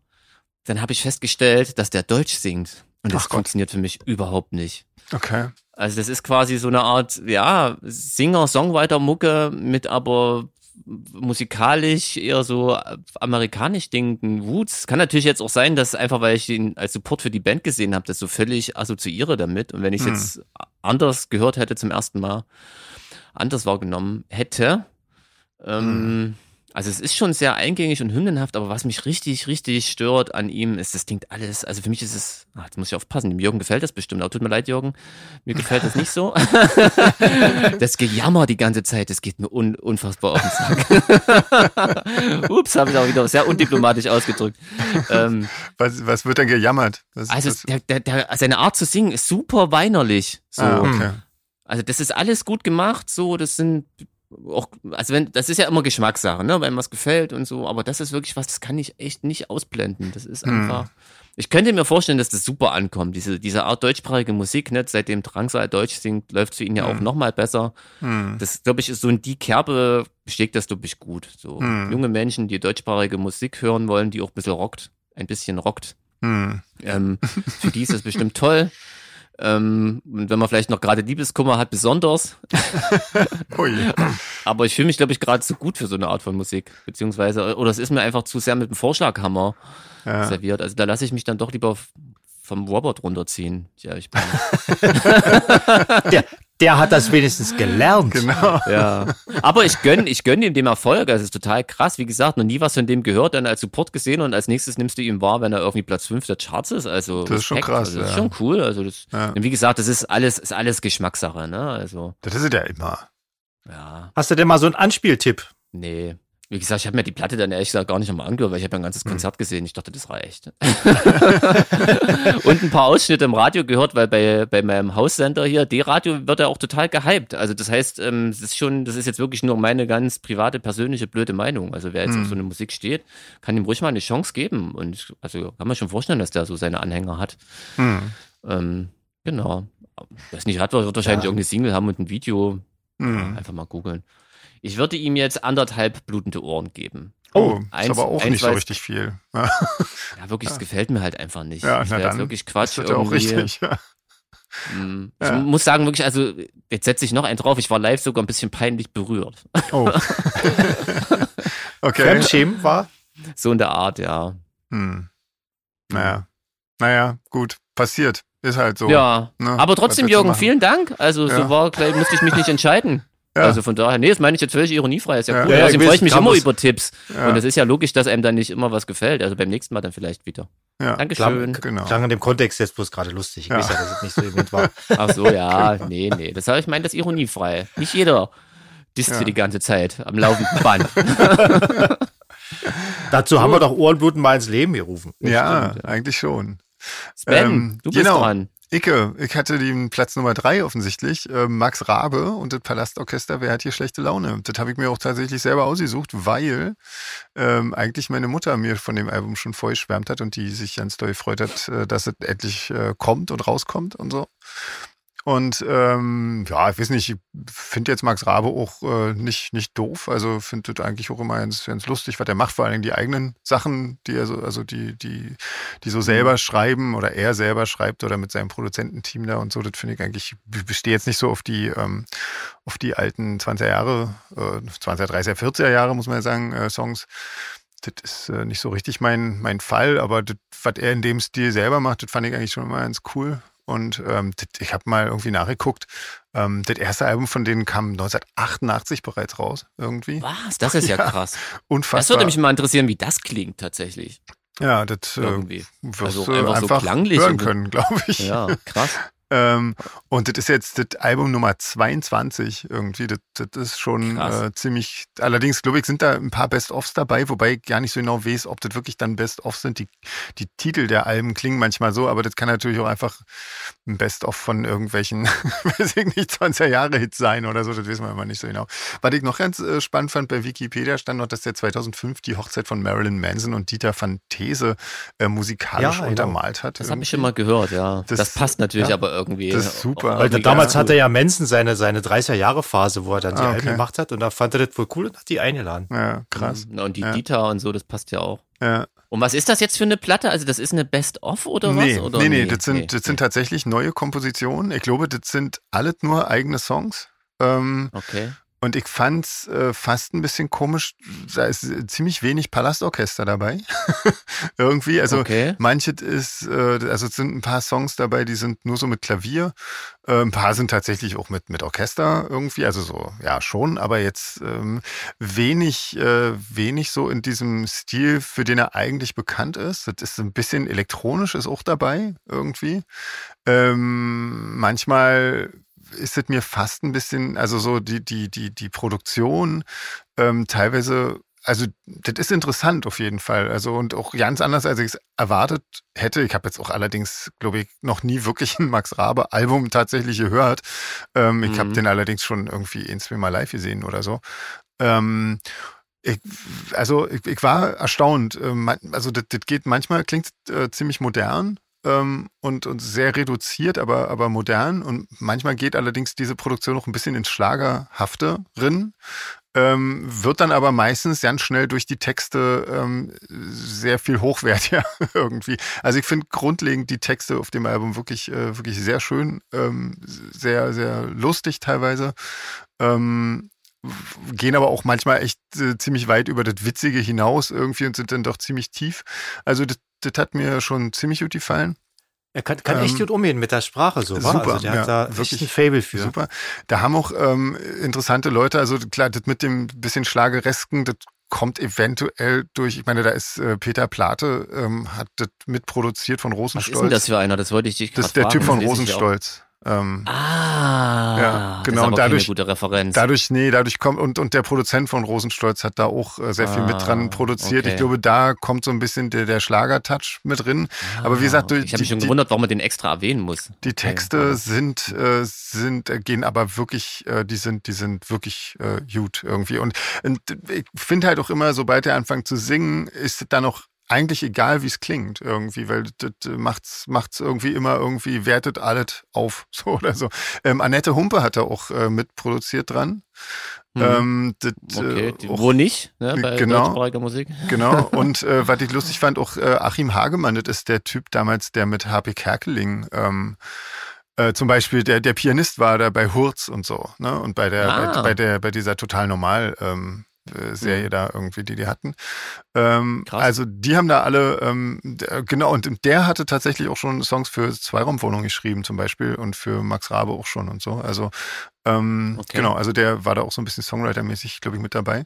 dann habe ich festgestellt, dass der Deutsch singt. Und das Ach Gott. funktioniert für mich überhaupt nicht. Okay. Also das ist quasi so eine Art, ja, Singer-Songwriter-Mucke mit aber musikalisch eher so amerikanisch denkenden Woods. Kann natürlich jetzt auch sein, dass einfach, weil ich ihn als Support für die Band gesehen habe, das so völlig assoziiere damit. Und wenn ich es Hm. jetzt anders gehört hätte zum ersten Mal, anders wahrgenommen hätte, ähm, also es ist schon sehr eingängig und hymnenhaft, aber was mich richtig, richtig stört an ihm, ist, das klingt alles, also für mich ist es, ach, jetzt muss ich aufpassen, dem Jürgen gefällt das bestimmt, aber tut mir leid, Jürgen, mir gefällt das nicht so. das Gejammer die ganze Zeit, das geht mir un unfassbar auf den Sack. Ups, habe ich auch wieder sehr undiplomatisch ausgedrückt. Ähm, Was, was wird denn gejammert? Was, also was, der, der, der, seine Art zu singen ist super weinerlich. So. ah, okay. Also das ist alles gut gemacht, so, das sind auch, also wenn, das ist ja immer Geschmackssache, ne, wenn was gefällt und so, aber das ist wirklich was, das kann ich echt nicht ausblenden. Das ist Hm. einfach, ich könnte mir vorstellen, dass das super ankommt, diese, diese Art deutschsprachige Musik, ne, seitdem Drangsal Deutsch singt, läuft für ihn ja auch Hm. nochmal besser. Hm. Das, glaube ich, ist so in die Kerbe, schlägt das, glaube ich, gut. So junge Menschen, die deutschsprachige Musik hören wollen, die auch ein bisschen rockt, ein bisschen rockt, Hm. ähm, für die ist das bestimmt toll. Ähm, und wenn man vielleicht noch gerade Liebeskummer hat, besonders. Aber ich fühle mich, glaube ich, gerade zu gut für so eine Art von Musik. Beziehungsweise, oder es ist mir einfach zu sehr mit dem Vorschlaghammer Ja. serviert. Also da lasse ich mich dann doch lieber vom Robert runterziehen. Ja, ich bin, Der, der hat das wenigstens gelernt. Genau. ja. Aber ich gönn, ich gönn ihm dem Erfolg. Also es ist total krass. Wie gesagt, noch nie was von dem gehört, dann als Support gesehen und als nächstes nimmst du ihn wahr, wenn er irgendwie Platz 5 der Charts ist. Also Das ist schon krass, Also, das ist ja. schon cool. Also das, Ja. und wie gesagt, das ist alles, ist alles Geschmackssache, ne? Also, Das ist ja immer. ja. Hast du denn mal so einen Anspieltipp? Nee. Wie gesagt, ich habe mir die Platte dann ehrlich gesagt gar nicht einmal angehört, weil ich habe ja ein ganzes Konzert gesehen. Ich dachte, das reicht. und ein paar Ausschnitte im Radio gehört, weil bei, bei meinem Haussender hier, D-Radio, wird er auch total gehypt. Also das heißt, ähm, das ist schon, das ist jetzt wirklich nur meine ganz private, persönliche, blöde Meinung. Also wer jetzt Hm. auf so eine Musik steht, kann ihm ruhig mal eine Chance geben. Und also kann man schon vorstellen, dass der so seine Anhänger hat. Hm. Ähm, genau. Weiß nicht, hat wird wahrscheinlich Ja. irgendeine Single haben und ein Video. Hm. Einfach mal googeln. Ich würde ihm jetzt anderthalb blutende Ohren geben. Oh, ist eins- aber auch eins nicht so richtig viel. Ja, Ja, wirklich, es gefällt mir halt einfach nicht. ja das na wäre jetzt dann wirklich Quatsch. ist das ja auch richtig. Ja. Mm. Ja. Ich muss sagen, wirklich, also jetzt setze ich noch einen drauf. Ich war live sogar ein bisschen peinlich berührt. Oh. okay. Fremdschämen war? So in der Art, ja. Hm. Naja. Naja, gut. Passiert. Ist halt so. ja. ne? Aber trotzdem, Jürgen, vielen Dank. Also Ja. so war, gleich musste ich mich nicht entscheiden. Ja. Also von daher, nee, das meine ich jetzt völlig ironiefrei. Ist ja, Ja. cool. Ja, ja, Außerdem ich freue ich mich immer über Tipps. Ja. Und es ist ja logisch, dass einem dann nicht immer was gefällt. Also beim nächsten Mal dann vielleicht wieder. Ja. Dankeschön. Genau. Klang in dem Kontext jetzt bloß gerade lustig. Ich Ja. weiß ja, dass es nicht so event war. Ach so, ja, nee, nee. Das habe ich meine, das ist ironiefrei. Nicht jeder disst Ja. hier die ganze Zeit am laufenden Band. Dazu haben wir doch Ohrenbluten mal ins Leben gerufen. Ja, stimmt, ja. eigentlich schon. Sven, Ähm, du bist genau. dran. Icke, ich hatte den Platz Nummer drei offensichtlich. Äh, Max Rabe und das Palastorchester, wer hat hier schlechte Laune? Das habe ich mir auch tatsächlich selber ausgesucht, weil ähm, eigentlich meine Mutter mir von dem Album schon vorher geschwärmt hat und die sich ganz doll gefreut hat, äh, dass es endlich äh, kommt und rauskommt und so. Und ähm, ja, ich weiß nicht, ich finde jetzt Max Rabe auch äh, nicht, nicht doof. Also finde das eigentlich auch immer ganz, ganz lustig, was er macht, vor allen Dingen die eigenen Sachen, die er so, also die, die, die so selber schreiben oder er selber schreibt oder mit seinem Produzententeam da und so, das finde ich eigentlich, ich bestehe jetzt nicht so auf die, ähm, auf die alten 20er Jahre, äh, 20er, 30er, 40er Jahre, muss man ja sagen, äh, Songs. Das ist äh, nicht so richtig mein, mein Fall, aber das, was er in dem Stil selber macht, das fand ich eigentlich schon immer ganz cool. Und ähm, ich habe mal irgendwie nachgeguckt. Ähm, das erste Album von denen kam 1988 bereits raus, irgendwie. Was? Das ist ja, Ja, krass. Unfassbar. Das würde mich mal interessieren, wie das klingt tatsächlich. ja, das äh, Irgendwie. wirst Also du einfach so einfach klanglich hören und- können, glaube ich. Ja, krass. Ähm, und das ist jetzt das Album Nummer 22 irgendwie. Das, das ist schon äh, ziemlich. Allerdings, glaube ich, sind da ein paar Best-ofs dabei, wobei ich gar nicht so genau weiß, ob das wirklich dann Best-ofs sind. Die, die Titel der Alben klingen manchmal so, aber das kann natürlich auch einfach ein Best-of von irgendwelchen, weiß ich nicht, 20er Jahre Hits sein oder so. Das wissen wir immer nicht so genau. Was ich noch ganz äh, spannend fand, bei Wikipedia stand noch, dass der 2005 die Hochzeit von Marilyn Manson und Dieter van These äh, musikalisch Ja, genau. untermalt hat. Das habe ich mal gehört, ja. Das, Das- passt natürlich ja, aber irgendwie. Das ist super. Weil irgendwie damals hatte ja Manson seine, seine 30er-Jahre-Phase, wo er dann die Ah, Alben okay. gemacht hat und da fand er das wohl cool und hat die eingeladen. Ja, krass. Na, Und die Ja. Dieter und so, das passt ja auch. Ja. Und was ist das jetzt für eine Platte? Also das ist eine Best-of oder nee, was? Oder nee, nee, das sind, nee, das sind tatsächlich neue Kompositionen. Ich glaube, das sind alles nur eigene Songs. Ähm, Okay. Und ich fand's äh, fast ein bisschen komisch, da ist äh, ziemlich wenig Palastorchester dabei. Irgendwie, also okay. manches ist, äh, also es sind ein paar Songs dabei, die sind nur so mit Klavier. Äh, ein paar sind tatsächlich auch mit, mit Orchester irgendwie, also so, ja, schon, aber jetzt ähm, wenig, äh, wenig so in diesem Stil, für den er eigentlich bekannt ist. Das ist ein bisschen elektronisch, ist auch dabei irgendwie. Ähm, manchmal ist es mir fast ein bisschen, also so die, die, die, die Produktion ähm, teilweise, also das ist interessant auf jeden Fall. Also und auch ganz anders, als ich es erwartet hätte. Ich habe jetzt auch allerdings, glaube ich, noch nie wirklich ein Max Rabe Album tatsächlich gehört. Ähm, Ich habe Mhm. den allerdings schon irgendwie ein, zwei Mal live gesehen oder so. Ähm, ich, also ich, ich war erstaunt. Ähm, Also das, das geht manchmal klingt äh, ziemlich modern ähm, und, und sehr reduziert, aber, aber modern. Und manchmal geht allerdings diese Produktion noch ein bisschen ins Schlagerhafte drin. Ähm, wird dann aber meistens ganz schnell durch die Texte ähm, sehr viel hochwertiger irgendwie. Also ich finde grundlegend die Texte auf dem Album wirklich, äh, wirklich sehr schön, ähm, sehr, sehr lustig teilweise. Ähm, gehen aber auch manchmal echt äh, ziemlich weit über das Witzige hinaus irgendwie und sind dann doch ziemlich tief. Also das, das hat mir schon ziemlich gut gefallen. Er kann, kann echt Ähm, gut umgehen mit der Sprache so, wa? super, Also der ja, hat da wirklich ein Fable für. Super. Da haben auch ähm, interessante Leute, also klar, das mit dem bisschen Schlageresken, das kommt eventuell durch, ich meine, da ist äh, Peter Plate, ähm, hat das mitproduziert von Was Rosenstolz. ist denn das für einer? Das wollte ich dich Das gerade ist der fragen. Typ von Das. Rosenstolz. Ähm, Ah, Ja, genau, und dadurch- gute Referenz. Dadurch, nee, dadurch kommt, und, und der Produzent von Rosenstolz hat da auch äh, sehr viel Ah, mit dran produziert. okay. Ich glaube, da kommt so ein bisschen der, der Schlager-Touch mit drin. Aber wie gesagt, durch Ah, ich habe mich schon gewundert, warum man den extra erwähnen muss. Die Texte Okay. sind, äh, sind, äh, gehen aber wirklich, äh, die sind, die sind wirklich äh, gut irgendwie. Und, und ich finde halt auch immer, sobald er anfängt zu singen, ist es dann auch eigentlich egal, wie es klingt irgendwie, weil das macht's, macht's irgendwie immer irgendwie, wertet alles auf, so oder so. Ähm, Annette Humpe hat da auch äh, mitproduziert dran. Mhm. Ähm, das, okay, äh, auch- wo nicht, ne, bei Genau. deutschsprachiger Musik. Genau. Und äh, was ich lustig fand, auch äh, Achim Hagemann, das ist der Typ damals, der mit HP Kerkeling ähm, äh, zum Beispiel der, der Pianist war da bei Hurz und so, ne? Und bei der, Ah. bei, bei der, bei dieser total normal ähm, äh, Serie da irgendwie, die die hatten. Ähm, also die haben da alle, ähm, genau, und der hatte tatsächlich auch schon Songs für Zweiraumwohnungen geschrieben zum Beispiel und für Max Rabe auch schon und so. Also ähm, Okay. genau, also der war da auch so ein bisschen Songwriter-mäßig, glaube ich, mit dabei.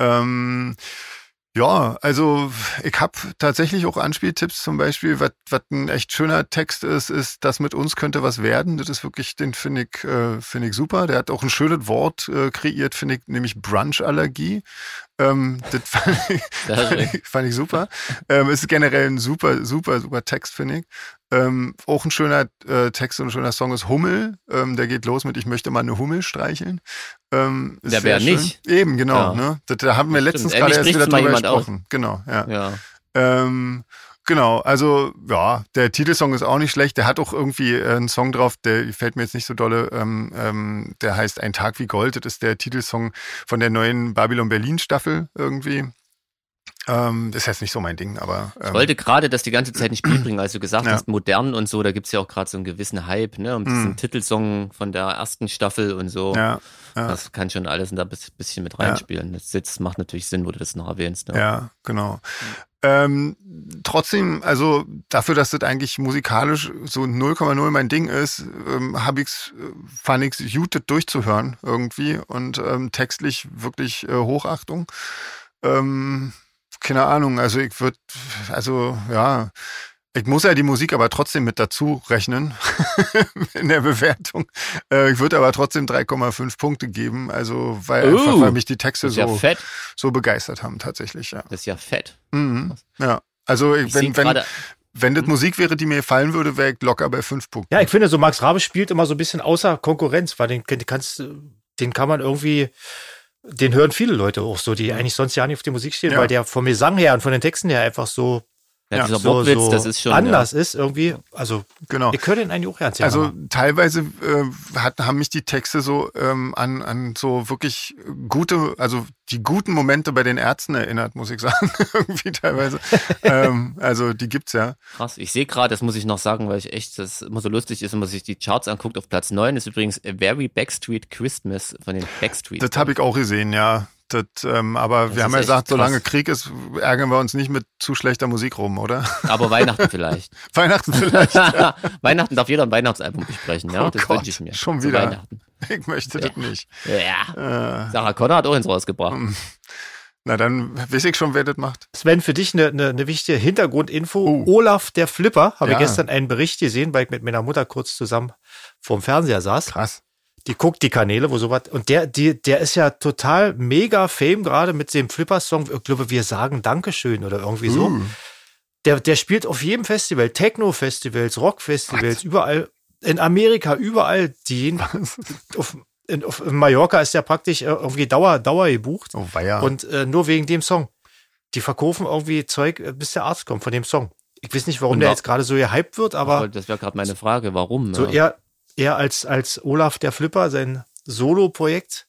Ähm, Ja, also ich habe tatsächlich auch Anspieltipps zum Beispiel, was ein echt schöner Text ist, ist, das mit uns könnte was werden. Das ist wirklich, den finde ich, äh, finde ich super. Der hat auch ein schönes Wort äh, kreiert, finde ich, nämlich Brunch-Allergie. Ähm, das fand ich, fand ich, fand ich super. Ähm, ist generell ein super, super, super Text, finde ich. Ähm, auch ein schöner äh, Text und ein schöner Song ist Hummel. Ähm, der geht los mit Ich möchte mal eine Hummel streicheln. Ähm, der wäre nicht. Eben, genau. Ja. Ne? Das, da haben wir das letztens gerade erst wieder drüber gesprochen. Auch. Genau, ja. ja. Ähm, Genau, also ja, der Titelsong ist auch nicht schlecht. Der hat auch irgendwie äh, einen Song drauf, der fällt mir jetzt nicht so dolle. Ähm, ähm, der heißt Ein Tag wie Gold. Das ist der Titelsong von der neuen Babylon Berlin Staffel irgendwie. Ähm, das ist jetzt nicht so mein Ding, aber. Ähm, ich wollte gerade das die ganze Zeit ins Spiel bringen, als du gesagt ja. hast, modern und so, da gibt's ja auch gerade so einen gewissen Hype, ne, um diesen mm. Titelsong von der ersten Staffel und so. Ja, ja. Das kann schon alles da ein bisschen mit reinspielen. Das, das macht natürlich Sinn, wo du das noch erwähnst. Ne? Ja, genau. Ähm, trotzdem, also dafür, dass das eigentlich musikalisch so 0,0 mein Ding ist, ähm, habe ich's, äh, fand ich's gut, das durchzuhören irgendwie und ähm, textlich wirklich äh, Hochachtung. Ähm, keine Ahnung, also ich würde, also ja, ich muss ja die Musik aber trotzdem mit dazu rechnen in der Bewertung. Äh, ich würde aber trotzdem 3,5 Punkte geben, also weil, uh, einfach, weil mich die Texte so, ja so begeistert haben tatsächlich. Ja. Das ist ja fett. Mhm. Ja, also ich wenn, wenn, wenn das hm? Musik wäre, die mir gefallen würde, wäre ich locker bei 5 Punkten. Ja, ich finde, so Max Rabe spielt immer so ein bisschen außer Konkurrenz, weil den, den kannst, den kann man irgendwie den hören viele Leute auch so, die eigentlich sonst ja nicht auf die Musik stehen, ja. weil der vom Gesang her und von den Texten her einfach so ja, dieser so, Wortwitz, so das ist schon anders ja. ist irgendwie. Also genau. Ich höre den eigentlich auch ernst. Also aber. teilweise äh, hat, haben mich die Texte so ähm, an, an so wirklich gute, also die guten Momente bei den Ärzten erinnert, muss ich sagen. irgendwie teilweise. ähm, also die gibt's ja. Krass. Ich sehe gerade, das muss ich noch sagen, weil ich echt, das immer so lustig ist, wenn man sich die Charts anguckt. Auf Platz 9 ist übrigens A Very Backstreet Christmas von den Backstreet. Das habe ich auch gesehen, ja. Das, ähm, aber das wir haben ja gesagt, solange Krieg ist, ärgern wir uns nicht mit zu schlechter Musik rum, oder? Aber Weihnachten vielleicht. Weihnachten vielleicht. Ja. Weihnachten darf jeder ein Weihnachtsalbum besprechen, ja? Oh das wünsche ich mir. Schon wieder. Weihnachten. Ich möchte ja. das nicht. Ja. Äh. Sarah Connor hat auch ins rausgebracht. Hm. Na, dann weiß ich schon, wer das macht. Sven, für dich eine, eine, eine wichtige Hintergrundinfo. Uh. Olaf der Flipper, habe ja. ich gestern einen Bericht gesehen, weil ich mit meiner Mutter kurz zusammen vorm Fernseher saß. Krass die guckt die Kanäle, wo sowas. Und der, die, der ist ja total mega fame gerade mit dem Flipper-Song. Ich glaube, wir sagen Dankeschön oder irgendwie so. Uh. Der, der spielt auf jedem Festival, Techno-Festivals, Rock-Festivals, überall. In Amerika, überall. Die, auf, in, auf in Mallorca ist der praktisch äh, irgendwie Dauer, Dauer gebucht. Oh, weia. Und äh, nur wegen dem Song. Die verkaufen irgendwie Zeug, äh, bis der Arzt kommt von dem Song. Ich weiß nicht, warum der jetzt gerade so gehypt wird, aber. Das wäre gerade meine Frage, warum? So eher, er als, als Olaf der Flipper, sein Solo-Projekt,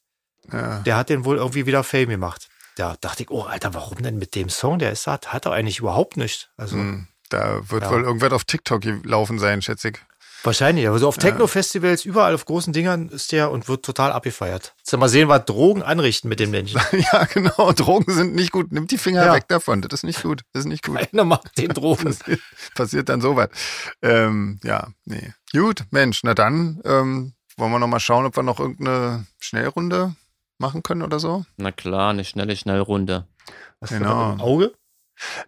ja. der hat den wohl irgendwie wieder Fame gemacht. Da dachte ich, oh Alter, warum denn mit dem Song? Der ist hat, hat er eigentlich überhaupt nicht. Also, hm, da wird ja. wohl irgendwas auf TikTok gelaufen sein, schätze ich. Wahrscheinlich, aber so auf Techno-Festivals, überall auf großen Dingern ist der und wird total abgefeiert. Jetzt mal sehen, was Drogen anrichten mit dem Menschen. ja, genau. Drogen sind nicht gut. Nimmt die Finger ja. weg davon. Das ist nicht gut. Das ist nicht gut. Einer macht den Drogen. passiert, passiert dann sowas. Ähm, ja, nee. Gut, Mensch, na dann ähm, wollen wir noch mal schauen, ob wir noch irgendeine Schnellrunde machen können oder so. Na klar, eine schnelle Schnellrunde. Was genau. Auge?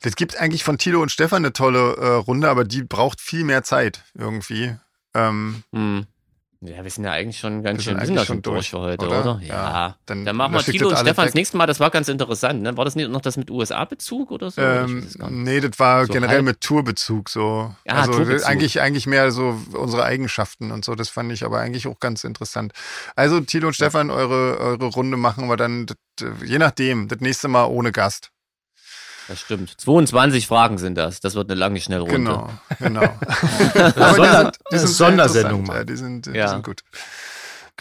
Das gibt eigentlich von Tilo und Stefan eine tolle äh, Runde, aber die braucht viel mehr Zeit irgendwie. Ähm, hm. Ja, wir sind ja eigentlich schon ganz schön, wir sind ja schon durch, für heute, oder? oder? Ja. ja. Dann, dann machen wir Tilo und Stefan das nächste Mal. Das war ganz interessant. Ne? War das nicht noch das mit USA-Bezug oder so? Ähm, nee, das war so generell halb? mit Tourbezug so. Ja, also Tourbezug. eigentlich eigentlich mehr so unsere Eigenschaften und so. Das fand ich aber eigentlich auch ganz interessant. Also Tilo und Stefan, eure, eure Runde machen wir dann, je nachdem, das nächste Mal ohne Gast. Das stimmt. 22 Fragen sind das. Das wird eine lange Schnellrunde. Genau, genau. Aber die sind, die sind Sondersendung. Ja, die sind, die ja. sind gut.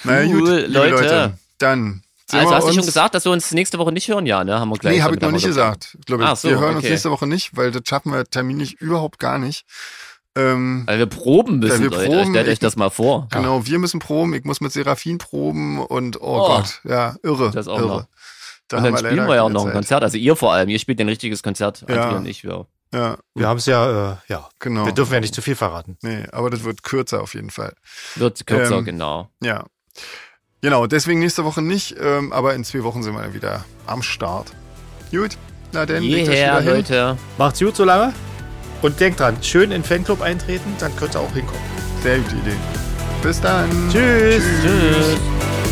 Cool, naja, gut, Leute. Leute. Dann. Also hast du schon gesagt, dass wir uns nächste Woche nicht hören? Ja, ne? Haben wir gleich. Nee, habe ich noch nicht gesagt. Glaube ich. So, wir hören okay. uns nächste Woche nicht, weil das schaffen wir terminlich überhaupt gar nicht. Ähm, weil wir proben müssen, wir Leute. Proben, Stellt euch das mal vor. Genau, wir müssen proben. Ich muss mit Seraphin proben und oh, oh Gott, ja, irre. Das auch irre. Noch. Da und dann spielen wir ja auch noch ein Konzert. Also ihr vor allem, ihr spielt ein richtiges Konzert, ja. André und ich. Ja. Ja. Wir haben es ja, äh, ja. Genau. Wir dürfen ja nicht zu viel verraten. Nee, aber das wird kürzer auf jeden Fall. Wird kürzer, ähm, genau. Ja. Genau, deswegen nächste Woche nicht, ähm, aber in zwei Wochen sind wir wieder am Start. Gut. Na euch Jeher, wieder hin. Leute. Macht's gut so lange. Und denkt dran, schön in den Fanclub eintreten, dann könnt ihr auch hinkommen. Sehr gute Idee. Bis dann. Tschüss. Tschüss.